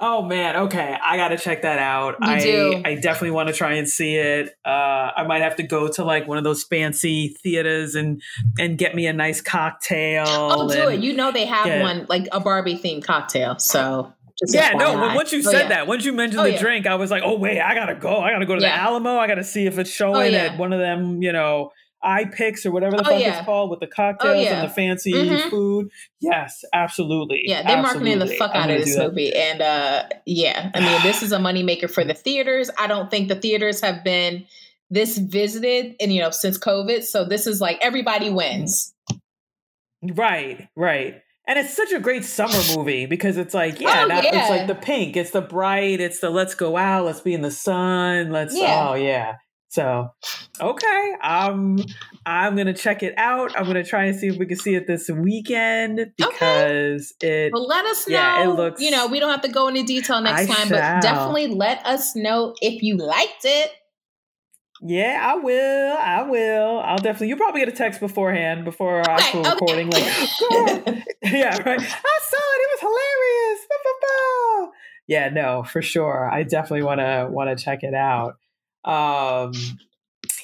oh man, okay, I got to check that out. You I do. I definitely want to try and see it. Uh, I might have to go to like one of those fancy theaters and and get me a nice cocktail. Oh, do it. You know they have Yeah. one like a Barbie themed cocktail. So just yeah, no. But once you Oh, said yeah. that, once you mentioned Oh, the yeah. drink, I was like, oh wait, I gotta go. I gotta go to the Alamo. I gotta see if it's showing Oh, at one of them, you know, iPics or whatever the Oh, fuck yeah. it's called with the cocktails yeah. and the fancy Mhm. food. Yes, absolutely. Yeah, they're marketing the fuck out of this do that. movie. And uh yeah, I mean this is a moneymaker for the theaters. I don't think the theaters have been this visited and you know since COVID. So this is like everybody wins. Right, right. And it's such a great summer movie because it's like, yeah, Oh, that, yeah. it's like the pink, it's the bright, it's the let's go out, let's be in the sun, let's Yeah. oh yeah. So okay, um I'm gonna check it out. I'm gonna try and see if we can see it this weekend because it But let us know. Yeah, it looks- you know, we don't have to go into detail next I time, shall. but definitely let us know if you liked it. yeah, I will. I will. I'll definitely you probably get a text beforehand before our actual Okay, okay. recording, like "Girl, yeah, right. I saw it. It was hilarious. Ba, ba, ba." Yeah, no, for sure. I definitely want to want to check it out. Um,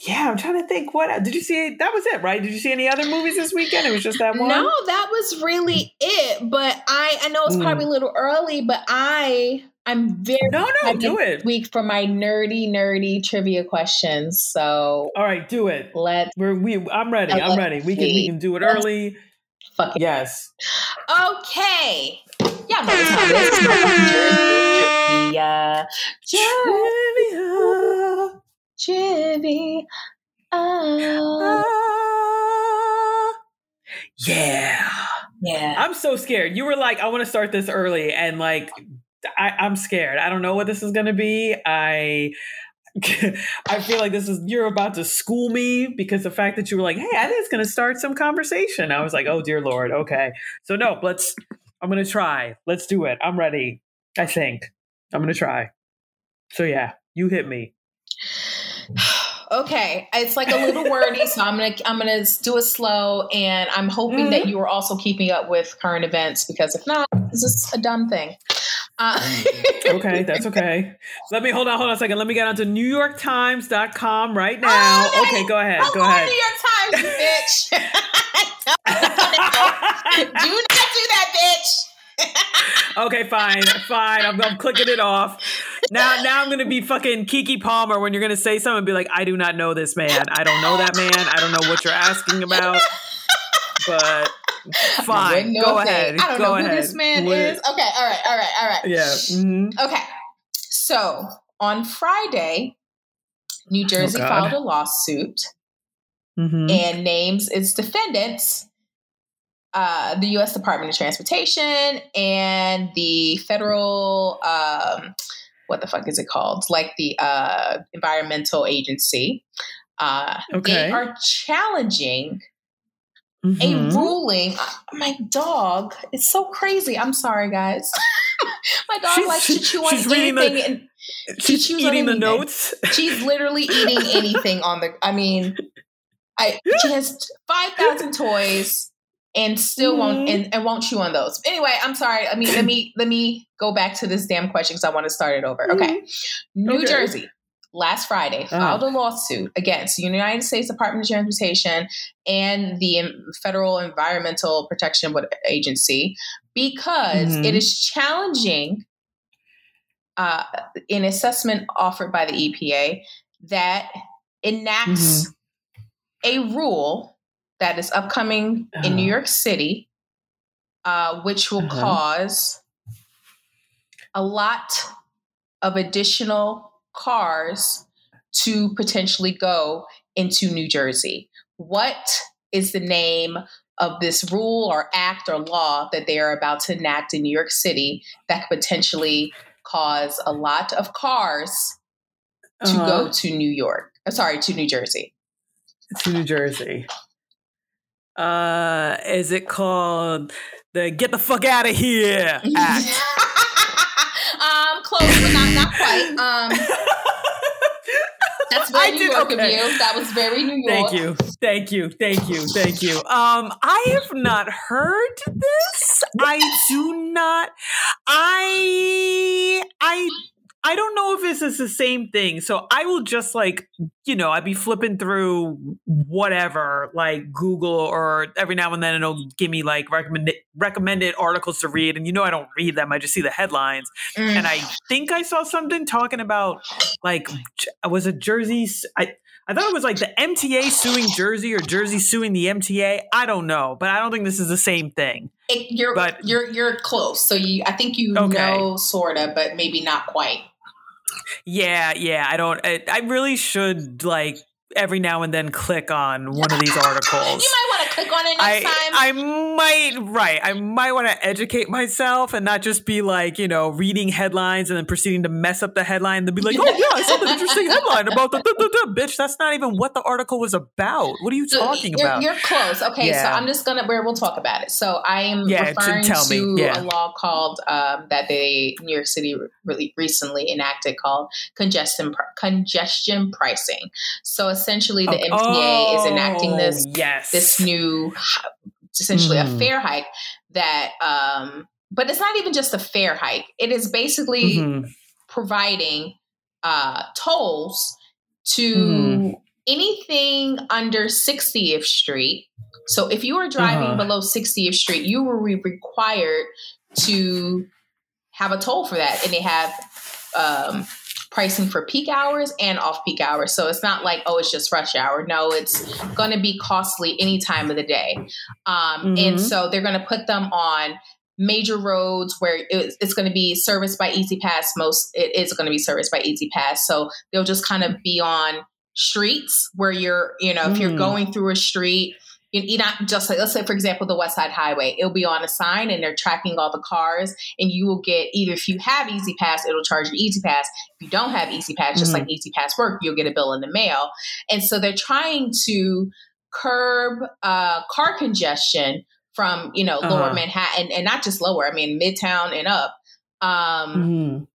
yeah, I'm trying to think. What did you see? That was it, right? Did you see any other movies this weekend? It was just that one. No, that was really it. But I I know it's Mm. probably a little early, but I I'm very no, no. Do it. week for my nerdy, nerdy trivia questions. So All right, do it. let's We're we. I'm ready. I'm ready. We can we can do it early. fuck it. Yes. Okay. Y'all know what time it is. It's my fucking Jersey trivia. Trivia. Trivia. Ah. Yeah. Yeah. I'm so scared. You were like, I want to start this early, and like, I, I'm scared. I don't know what this is going to be. I. I feel like this is you're about to school me because the fact that you were like, "Hey, I think it's going to start some conversation." I was like, "Oh dear lord, okay." So no, let's. I'm going to try. Let's do it. I'm ready. I think I'm going to try. So yeah, you hit me. okay it's like a little wordy so i'm gonna i'm gonna do it slow and i'm hoping that you are also keeping up with current events because if not this is a dumb thing uh, Okay, that's okay. Let me hold on, hold on a second. Let me get onto NewYorkTimes.com right now. Oh, okay, go ahead. Come Go ahead. New York Times, bitch. do not do that, bitch. Okay, fine, fine. I'm, I'm clicking it off. Now, now I'm gonna be fucking Keke Palmer when you're gonna say something and be like, "I do not know this man. I don't know that man. I don't know what you're asking about." But fine, go ahead. I don't go know ahead. who this man is. Okay, all right, all right, all right. Yeah. mhm. Okay. So on Friday, New Jersey God. filed a lawsuit Mhm. and names its defendants uh, the U.S. Department of Transportation and the federal, um, what the fuck is it called? Like the uh, environmental agency. Uh, Okay. They are challenging Mhm. a ruling. My dog, it's so crazy. I'm sorry, guys. My dog She's- likes to chew on reading the- anything. and She's on eating the anything. notes. She's literally eating anything on the. I mean, I she has five thousand toys and still won't Mhm. and, and won't chew on those. Anyway, I'm sorry. I mean, let me let me go back to this damn question because I want to start it over. Okay, New Okay. Jersey. Last Friday, filed a lawsuit against the United States Department of Transportation and the Federal Environmental Protection Agency because Mhm. it is challenging uh, an assessment offered by the EPA that enacts a rule that is upcoming in New Uh-huh. York City, uh, which will Uh-huh. cause a lot of additional cars to potentially go into New Jersey. What is the name of this rule or act or law that they are about to enact in New York City that could potentially cause a lot of cars to Uh-huh. go to New York? Sorry, to New Jersey. to New Jersey. Uh, is it called the "Get the fuck out of here" act? um, close, but not not quite. Um, that's very I New did- York okay. of you. That was very New York. Thank you, thank you, thank you, thank you. Um, I have not heard this. I do not. I I I don't know if this is the same thing. So I will just like you know I'd be flipping through whatever like Google or every now and then it'll give me like recommended recommended articles to read, and you know I don't read them. I just see the headlines Mm. and I think I saw something talking about like was it Jersey? I I thought it was like the MTA suing Jersey or Jersey suing the MTA. I don't know, but I don't think this is the same thing. It- you're but- you're you're close. So you, I think you Okay. know sorta, but maybe not quite. Yeah, yeah. I don't. I, I really should like every now and then click on one of these articles. You might want to click on it I next time. I might right. I might want to educate myself and not just be like you know reading headlines and then proceeding to mess up the headline. Then be like, oh yeah, I saw the interesting headline about the, the, the, the bitch. That's not even what the article was about. What are you So talking you're, about? You're close. Okay, so I'm just gonna where we'll talk about it. So I am Yeah, referring to Yeah. a law called um, that they New York City really recently enacted called congestion congestion pricing. So essentially, the MTA is enacting this Oh, Yes. this new essentially a Mhm. fare hike that um but it's not even just a fare hike it is basically Mhm. providing uh tolls to Mhm. anything under 60th street so if you are driving Uh-huh. below 60th street you will be required to have a toll for that and they have um pricing for peak hours and off peak hours. So it's not like, oh, it's just rush hour. No, it's going to be costly any time of the day. Um, Mhm. And so they're going to put them on major roads where it's, it's going to be serviced by E-ZPass. Most it is going to be serviced by E-ZPass. So they'll just kind of be on streets where you're, you know, if you're Mm. going through a street, you're not just like, let's say, for example, the West Side Highway, it'll be on a sign and they're tracking all the cars, and you will get either if you have E-ZPass, it'll charge you E-ZPass. If you don't have E-ZPass, just Mhm. like E-ZPass work, you'll get a bill in the mail. And so they're trying to curb uh, car congestion from you know lower Uh-huh. Manhattan and not just lower, I mean Midtown and up. Um, Mhm.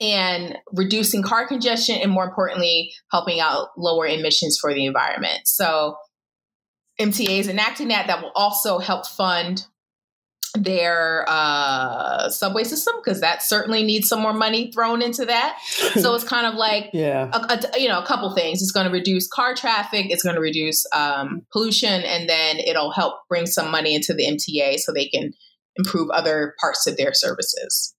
and reducing car congestion and more importantly helping out lower emissions for the environment so mta is enacting that that will also help fund their uh, subway system because that certainly needs some more money thrown into that so it's kind of like Yeah. a, a- you know a couple things it's going to reduce car traffic it's going to reduce um, pollution and then it'll help bring some money into the mta so they can improve other parts of their services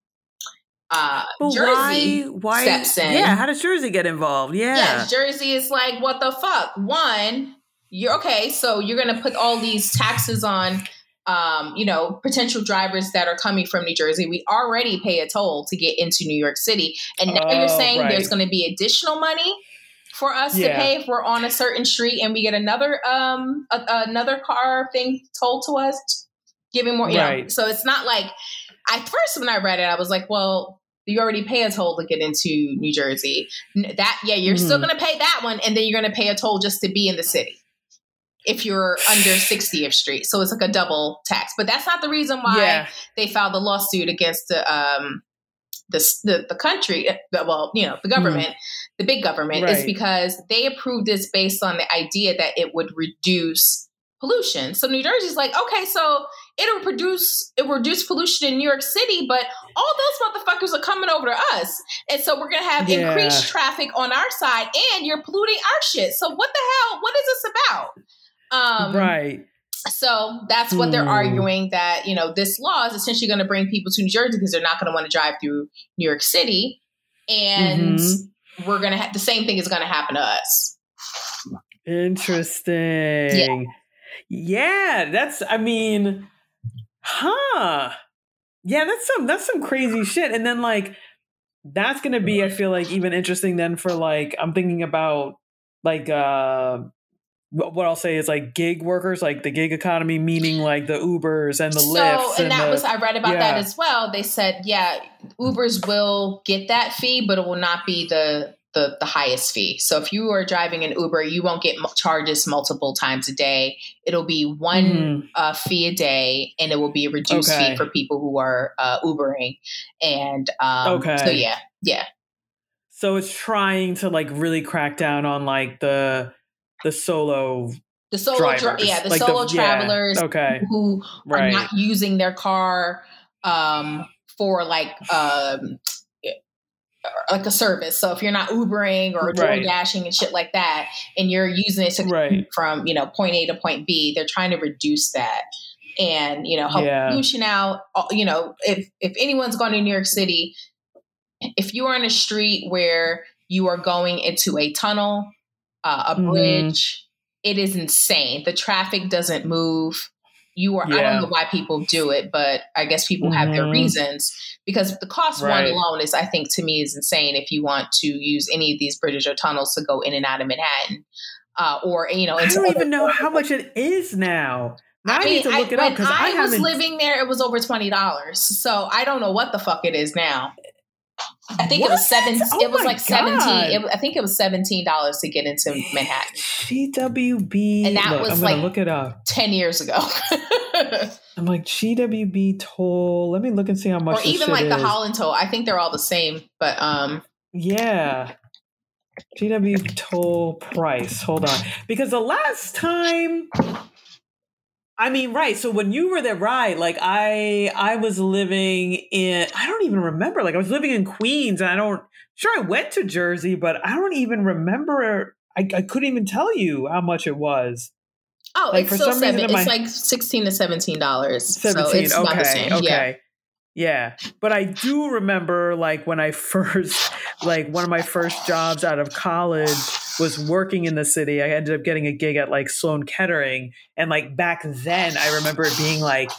uh, But jersey why? Why? steps in. Yeah. How does Jersey get involved? Yeah. yeah. jersey is like what the fuck one you're okay so you're going to put all these taxes on um, you know potential drivers that are coming from new jersey we already pay a toll to get into new york city and now you're Oh, saying right. there's going to be additional money for us Yeah. to pay if we're on a certain street and we get another um a, another car thing told to us giving more you know Right. so it's not like i first when i read it i was like well you already pay a toll to get into new jersey that yeah you're still Mhm. going to pay that one and then you're going to pay a toll just to be in the city if you're under 60th street so it's like a double tax but that's not the reason why Yeah. they filed the lawsuit against the um the the, the country, uh, well, you know, the government, mm. the big government, right. is because they approved this based on the idea that it would reduce pollution. So New Jersey's like, okay, so it'll produce it will reduce pollution in New York City, but all those motherfuckers are coming over to us, and so we're gonna have yeah. increased traffic on our side, and you're polluting our shit. So what the hell? What is this about? Um, right. So that's what they're hmm. arguing that, you know, this law is essentially going to bring people to New Jersey because they're not going to want to drive through New York City. And mm-hmm. we're going to have the same thing is going to happen to us. Interesting. Yeah. yeah, that's, I mean, huh. Yeah, that's some, that's some crazy shit. And then like, that's going to be, I feel like, even interesting then for like, I'm thinking about like, uh, what I'll say is like gig workers, like the gig economy, meaning like the Ubers and the so, Lyfts. And, and that the, was I read about yeah. that as well. They said, yeah, Ubers will get that fee, but it will not be the the, the highest fee. So if you are driving an Uber, you won't get charges multiple times a day. It'll be one mm. uh, fee a day, and it will be a reduced okay. fee for people who are uh, Ubering. And um, okay, so yeah, yeah. So it's trying to like really crack down on like the the solo the solo dri- yeah the like solo the, travelers yeah, okay who right. are not using their car um, for like um, like a service. So if you're not Ubering or right. dashing and shit like that, and you're using it to right. from you know point A to point B, they're trying to reduce that and you know help yeah. pollution out. You know if if anyone's going to New York City, if you are in a street where you are going into a tunnel uh, a mm-hmm. bridge. Mm-hmm. It is insane. The traffic doesn't move. You are, yeah. I don't know why people do it, but I guess people mm-hmm. have their mm-hmm. reasons because the cost right. one alone is, I think, to me, is insane if you want to use any of these bridges or tunnels to go in and out of Manhattan. Uh, or, you know, I don't even know how much it is now. Now I, I mean, need to look I, it up because I, I was living there. It was over twenty dollars, so I don't know what the fuck it is now. I think what? it was seven. Oh it was like seventeen. It, I think it was seventeen dollars to get into Manhattan. GWB, and that look, was I'm like look it up. Ten years ago. I'm like GWB toll. Let me look and see how much. Or even like the Holland toll. I think they're all the same, but um. Yeah. GW toll price. Hold on, because the last time I mean, right. So when you were there, right? Like I, I was living in. I don't even remember. Like I was living in Queens, and I don't. Sure, I went to Jersey, but I don't even remember. I, I couldn't even tell you how much it was. Oh, like, it's still seven. It's my, like sixteen to seventeen dollars. Seventeen. So okay. Okay. Yeah. Yeah. But I do remember like when I first like one of my first jobs out of college was working in the city. I ended up getting a gig at like Sloan Kettering. And like back then I remember it being like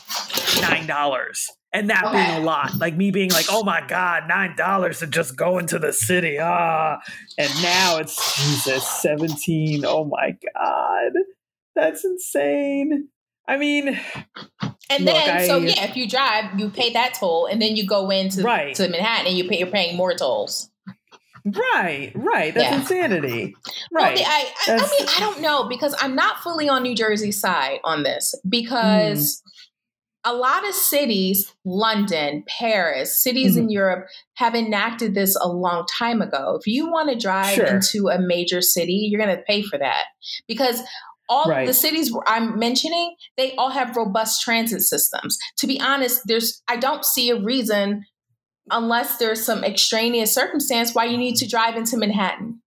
nine dollars. And that being a lot. Like me being like, oh my God, nine dollars to just go into the city. Ah. And now it's Jesus, 17. Oh my God. That's insane. I mean, and look, then I, so yeah, if you drive, you pay that toll, and then you go into right. to Manhattan, and you pay you're paying more tolls. Right, right. That's yeah. insanity. Right. Well, I, I, I, mean, I don't know because I'm not fully on New Jersey's side on this because mm. a lot of cities, London, Paris, cities mm. in Europe, have enacted this a long time ago. If you want to drive sure. into a major city, you're going to pay for that because all right. the cities I'm mentioning, they all have robust transit systems. To be honest, there's I don't see a reason unless there's some extraneous circumstance why you need to drive into Manhattan.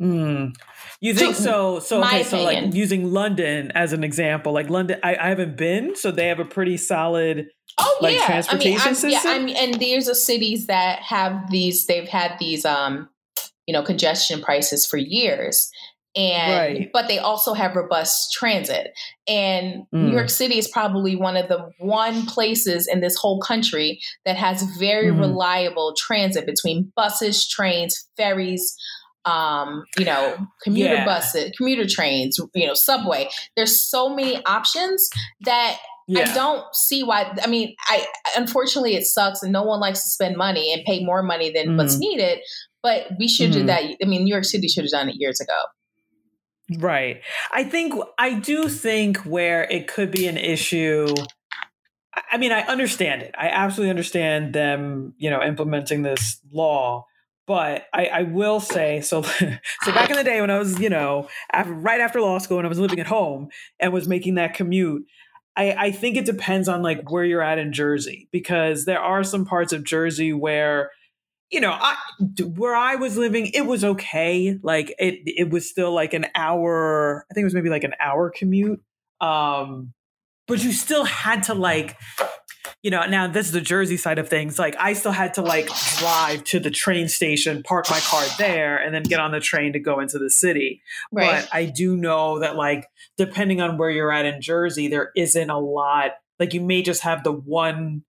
Mm. You think so? So okay, so like using London as an example, like London, I, I haven't been, so they have a pretty solid oh like yeah transportation I mean, system. Yeah, I mean, and there's a cities that have these. They've had these, um, you know, congestion prices for years and right. but they also have robust transit and mm. new york city is probably one of the one places in this whole country that has very mm-hmm. reliable transit between buses trains ferries um, you know, commuter yeah. buses, commuter trains, you know, subway. There's so many options that yeah. I don't see why. I mean, I unfortunately it sucks, and no one likes to spend money and pay more money than mm what's needed. But we should mm-hmm. do that. I mean, New York City should have done it years ago. Right. I think I do think where it could be an issue I- mean, I understand it. I absolutely understand them, you know, implementing this law. But I, I will say so. so back in the day when I was, you know, after, right after law school and I was living at home and was making that commute, I, I think it depends on like where you're at in Jersey because there are some parts of Jersey where you know, I, where I was living, it was okay. Like it, it was still like an hour. I think it was maybe like an hour commute. Um, but you still had to like, you know. Now this is the Jersey side of things. Like I still had to like drive to the train station, park my car there, and then get on the train to go into the city. Right. But I do know that like depending on where you're at in Jersey, there isn't a lot. Like you may just have the one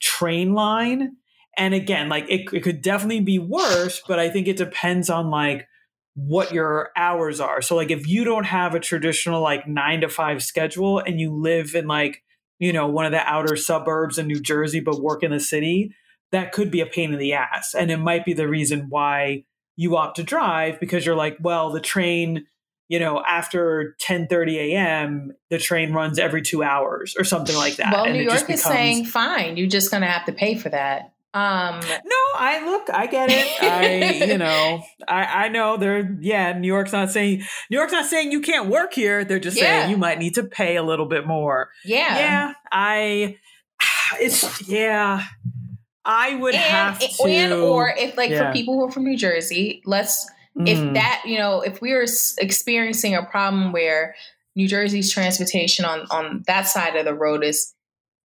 train line and again like it, it could definitely be worse but i think it depends on like what your hours are so like if you don't have a traditional like nine to five schedule and you live in like you know one of the outer suburbs in new jersey but work in the city that could be a pain in the ass and it might be the reason why you opt to drive because you're like well the train you know after 10 30 a.m the train runs every two hours or something like that well, and New York is becomes- saying fine. You're just going to have to pay for that. Um, No, I look, I get it. I, you know, I, I know they're, yeah, New York's not saying, New York's not saying you can't work here. They're just Yeah. saying you might need to pay a little bit more. yeah. Yeah, I, it's, yeah, I would have to. and or if like Yeah. for people who are from New Jersey, let's if Mm, that you know if we are experiencing a problem where New Jersey's transportation on on that side of the road is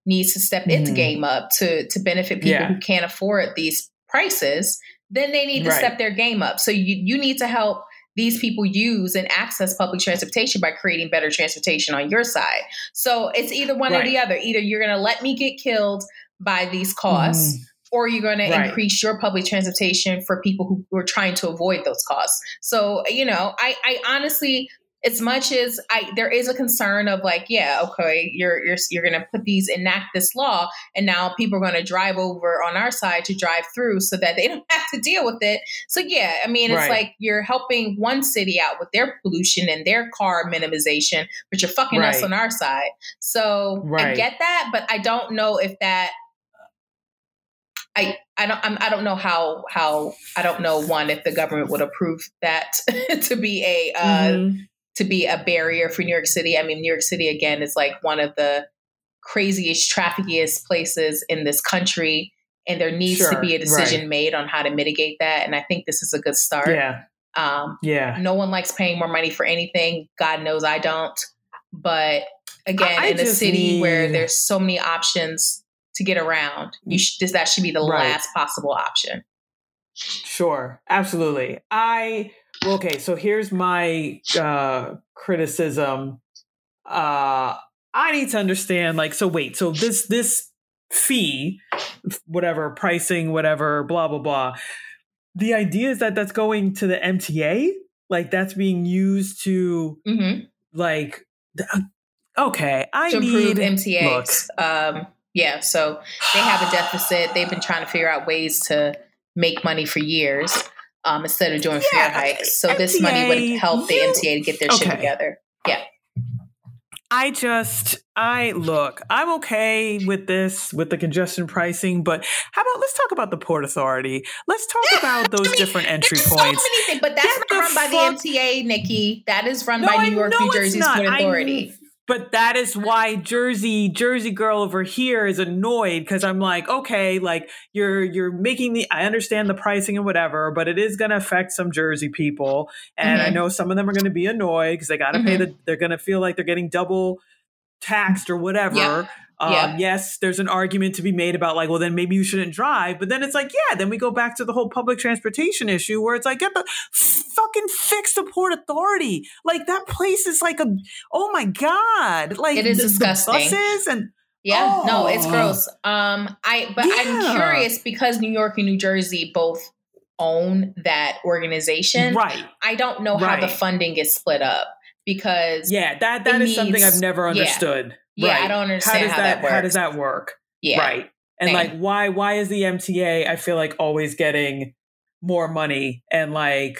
needs to step its Mhm. game up to to benefit people Yeah. who can't afford these prices, then they need to Right. step their game up. So you you need to help these people use and access public transportation by creating better transportation on your side. So it's either one or the other. Either you're going to let me get killed by these costs mhm. or you're going to increase your public transportation for people who, who are trying to avoid those costs. So, you know, I, I honestly, as much as I, there is a concern of like, yeah, okay, you're you're you're going to put these enact this law, and now people are going to drive over on our side to drive through so that they don't have to deal with it. So, yeah, I mean, it's Right. like you're helping one city out with their pollution and their car minimization, but you're fucking us on our side. So I get that, but I don't know if that I I don't I'm, I don't know how how I don't know one if the government would approve that to be a uh, Mhm. To be a barrier for New York City. I mean, New York City again is like one of the craziest, traffickiest places in this country, and there needs to be a decision right. made on how to mitigate that. And I think this is a good start. Yeah, Um, yeah. no one likes paying more money for anything. God knows I don't. But again, I in a city where there's so many options to get around, you should, this, that should be the Right. last possible option. Sure, absolutely. I well, okay. So here's my uh, criticism. Uh, I need to understand. Like, so wait. So this this fee, whatever pricing, whatever, blah blah blah. The idea is that that's going to the MTA. Like that's being used to hmm like. Okay, I To need improve MTAs. Um, yeah, so they have a deficit. They've been trying to figure out ways to make money for years um, instead of doing Yeah, hikes. So this money would MTA, help the you- MTA to get their shit together. Yeah. I just, I look, I'm okay with this, with the congestion pricing, but how about let's talk about the Port Authority? Let's talk about those I mean, different entry so points. things, but that's Get not run by the MTA, Nikki. That is run No, by New York, New Jersey's. Port I- Authority. But that is why Jersey, Jersey girl over here is annoyed because I'm like, okay, like you're you're making the I understand the pricing and whatever, but it is going to affect some Jersey people, and I Mhm. know some of them are going to be annoyed because they got to pay Mhm. the they're going to feel like they're getting double taxed or whatever. Yeah. Um, Yeah. Yes, there's an argument to be made about like, well, then maybe you shouldn't drive. But then it's like, yeah, then we go back to the whole public transportation issue where it's like, get the fucking fix the Port Authority. Like that place is like a, oh my god, like It is the- the disgusting. buses and Yeah, no, it's Oh. gross. Um, I but I'm curious because New York and New Jersey both own that organization. right, I don't know how the funding gets split up because yeah, that that is something I've never understood. Yeah, I right. don't understand does how that How does that work? yeah, Right. And Same. like why why is the MTA I feel like always getting more money and like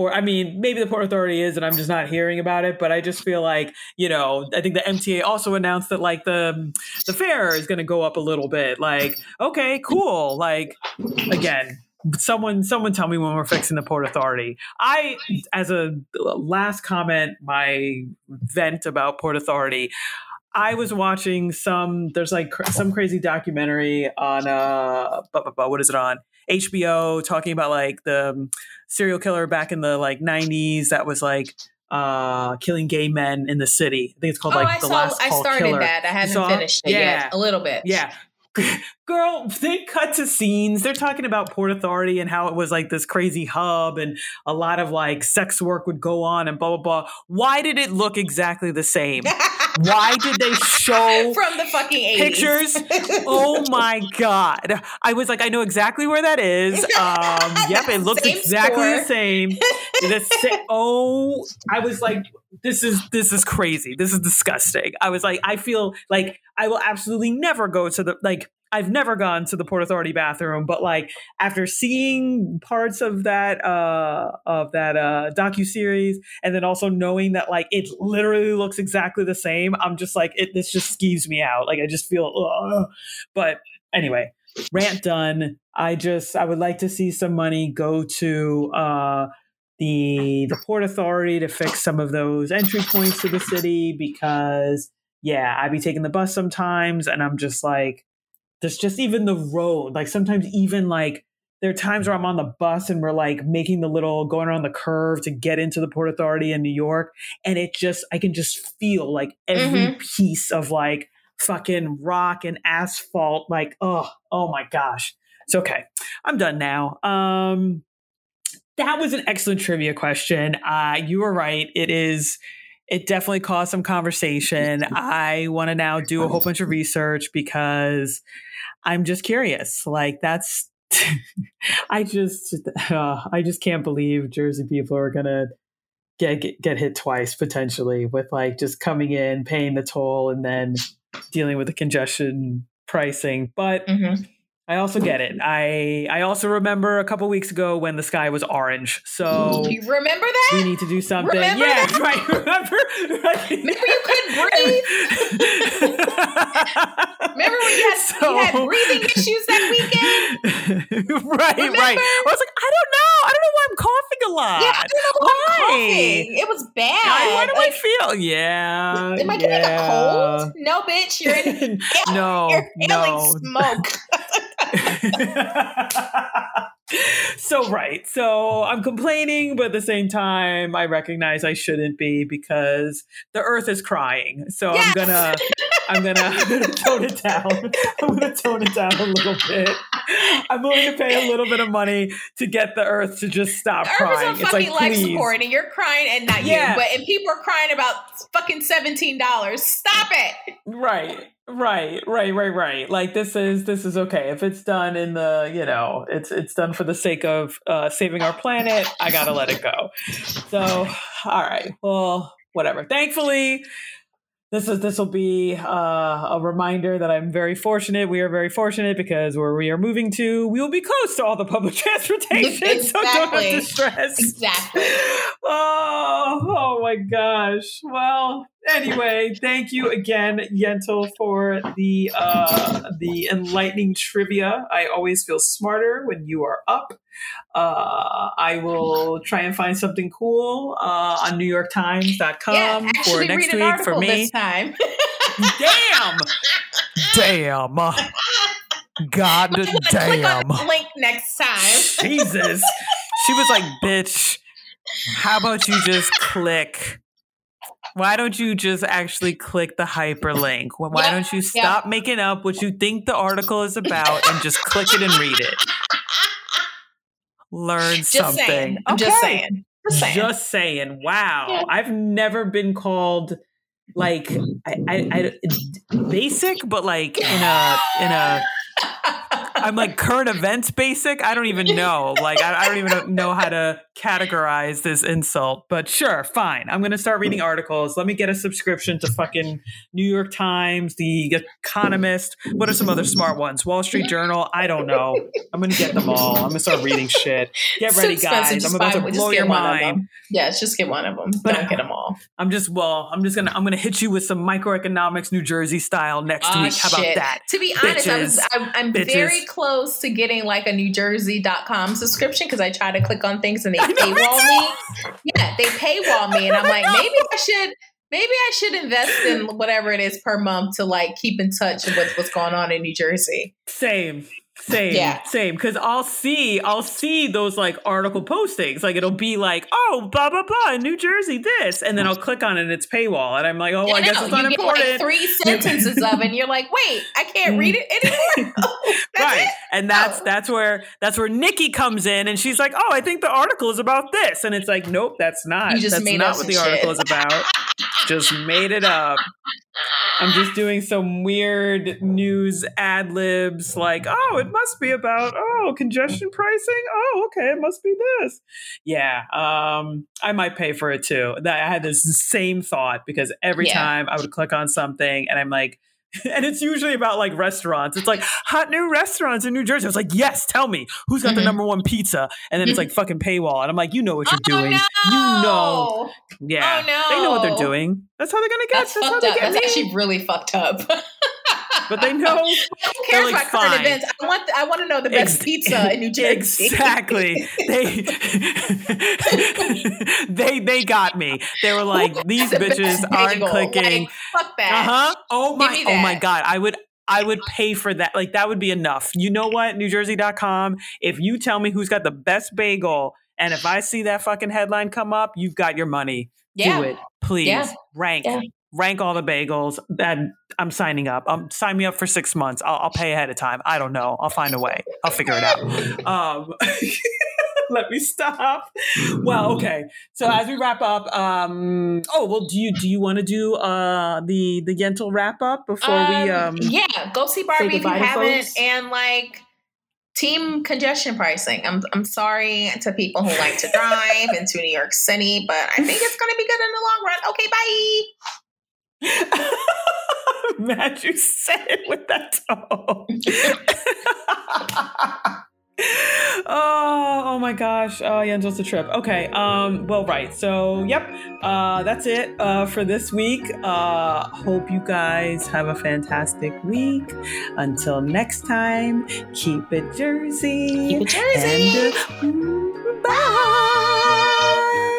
port. I mean, maybe the Port Authority is, and I'm just not hearing about it. But I just feel like you know, I think the MTA also announced that like the mm, the fare is going to go up a little bit. Like, okay, cool. Like, again, someone someone tell me when we're fixing the port authority i as a last comment my vent about port authority i was watching some there's like cr- some crazy documentary on uh what is it on hbo talking about like the serial killer back in the like 90s that was like uh killing gay men in the city i think it's called oh, like I the saw, last I started killer. that. I haven't saw- finished it yeah. yet. A little bit. Yeah. Girl, they cut to scenes. They're talking about Port Authority and how it was like this crazy hub and a lot of like sex work would go on and blah, blah, blah. Why did it look exactly the same? Why did they show From the fucking 80s. pictures? Oh my God. I was like, I know exactly where that is. Um, yep, it looks Same exactly the same. The sa- oh, I was like, this is this is crazy. This is disgusting. I was like, I feel like I will absolutely never go to the like I've never gone to the Port Authority bathroom, but like after seeing parts of that uh of that uh docu series and then also knowing that like it literally looks exactly the same, I'm just like it this just skeeves me out. Like I just feel ugh. but anyway, rant done. I just I would like to see some money go to uh the the port authority to fix some of those entry points to the city because yeah, I be taking the bus sometimes and I'm just like there's just even the road. Like sometimes even like there are times where I'm on the bus and we're like making the little going around the curve to get into the Port Authority in New York. And it just, I can just feel like every piece of like fucking rock and asphalt. Like, oh, oh my gosh. It's okay. I'm done now. Um, that was an excellent trivia question. Uh, you were right. It is. It definitely caused some conversation. I want to now do a whole bunch of research because I'm just curious. Like that's. I just. Uh, I just can't believe Jersey people are gonna get, get get hit twice potentially with like just coming in, paying the toll, and then dealing with the congestion pricing. But Mhm. I also get it. I I also remember a couple weeks ago when the sky was orange. So You remember that? we need to do something. Remember yeah, that? right. Remember? Right. Remember you couldn't breathe? Remember when you had, you had breathing issues that weekend? right, Remember? right. I was like, I don't know. I don't know why I'm coughing a lot. Yeah, I don't know why I'm Why? coughing. It was bad. Why, why do Like, I feel? Yeah. am I getting a cold? No, bitch. You're in, no, you're no. smoke. so right so i'm complaining but at the same time i recognize i shouldn't be because the earth is crying so Yes. i'm gonna i'm gonna I'm gonna tone it down i'm gonna tone it down a little bit i'm willing to pay a little bit of money to get the earth to just stop Earth is crying on it's fucking like life support, and you're crying, and not Yeah. you. But and people are crying about fucking seventeen dollars. Stop it. Right, right, right, right, right. Like this is this is okay if it's done in the you know it's it's done for the sake of uh, saving our planet. I gotta let it go. So all right, well, whatever. Thankfully. This is this will be uh, a reminder that I'm very fortunate. We are very fortunate because where we are moving to, we will be close to all the public transportation, so don't have Exactly. to stress. Exactly. Oh, oh my gosh. Well, anyway, thank you again, Yentl, for the uh the enlightening trivia. I always feel smarter when you are up. Uh I will try and find something cool uh on NewYorkTimes.com yeah, for actually next read an week for me. this time. Damn. Damn. God Click on the link next time. Jesus. She was like, bitch, how about you just click? Why don't you just actually click the hyperlink? Why Yep, don't you stop making up what you think the article is about and just click it and read it? Learn Just something. saying. I'm just saying. Just saying. Just saying. Wow. Yeah. I've never been called like I, I, I basic, but like in a in a I'm like current events basic. I don't even know. Like I, I don't even know how to categorize this insult. But sure, fine. I'm gonna start reading articles. Let me get a subscription to fucking New York Times, The Economist. What are some other smart ones? Wall Street Journal. I don't know. I'm gonna get them all. I'm gonna start reading shit. Get ready, guys. I'm about to blow your mind. Yeah, just get one of them. But don't get them all. I'm just well. I'm just gonna I'm gonna hit you with some microeconomics New Jersey style next Oh, week. How about that? To be honest, I was, Bitches. I'm, I'm Bitches. very close to getting like a NewJersey.com subscription because I try to click on things and they I know, me paywall me. Yeah, they paywall me, and I'm like, maybe I should. Maybe I should invest in whatever it is per month to like keep in touch with what's going on in New Jersey. Same. Same, Yeah. same. Because I'll see, I'll see those like article postings. Like it'll be like, oh, blah blah blah, in New Jersey, this, and then I'll click on it, and it's paywall, and I'm like, oh, I, I guess it's not you get important. like three sentences of, and you're like, wait, I can't read it anymore. Oh, that's right, it? and that's Oh. that's where that's where Nikki comes in, and she's like, oh, I think the article is about this, and it's like, nope, that's not. You just that's not what the article is about. just made it up. I'm just doing some weird news ad libs, like, oh, it must be about oh congestion pricing. Oh, okay, it must be this. Yeah, um, I might pay for it too. That I had this same thought because every Yeah. time I would click on something and I'm like. And it's usually about like restaurants. It's like hot new restaurants in New Jersey. I was like, yes, tell me who's got the Mhm. number one pizza. And then it's like fucking paywall. And I'm like, you know what you're Oh, doing. no. You know. Yeah. Oh, no. They know what they're doing. That's how they're gonna get. That's, That's, how they up. get That's me. actually really fucked up. but they know Who cares like, about current fine. events? I want I want to know the best Ex- pizza in New Jersey. Exactly. They they they got me. They were like, these The bitches aren't clicking. Like, fuck that. Uh huh. Oh my. Oh my god. I would. I would pay for that. Like that would be enough. You know what? NewJersey.com. If you tell me who's got the best bagel, and if I see that fucking headline come up, you've got your money. Yeah. Do it, please. Yeah. Rank. Yeah. Rank all the bagels. That I'm signing up. Um, sign me up for six months. I'll, I'll pay ahead of time. I don't know. I'll find a way. I'll figure it out. Um, let me stop. Well, okay. So as we wrap up, um, oh well, do you do you want to do uh the the Yentl wrap up before we um? yeah, go see Barbie if you haven't, folks? and like team congestion pricing. I'm I'm sorry to people who like to drive into New York City, but I think it's going to be good in the long run. Okay, bye. Matt, you said it with that tone. oh, oh my gosh. Oh, yeah, just a trip. Okay. Um, well, right. So, yep. Uh, that's it uh, for this week. Uh, hope you guys have a fantastic week. Until next time, keep it Jersey. Keep it Jersey. And uh, bye.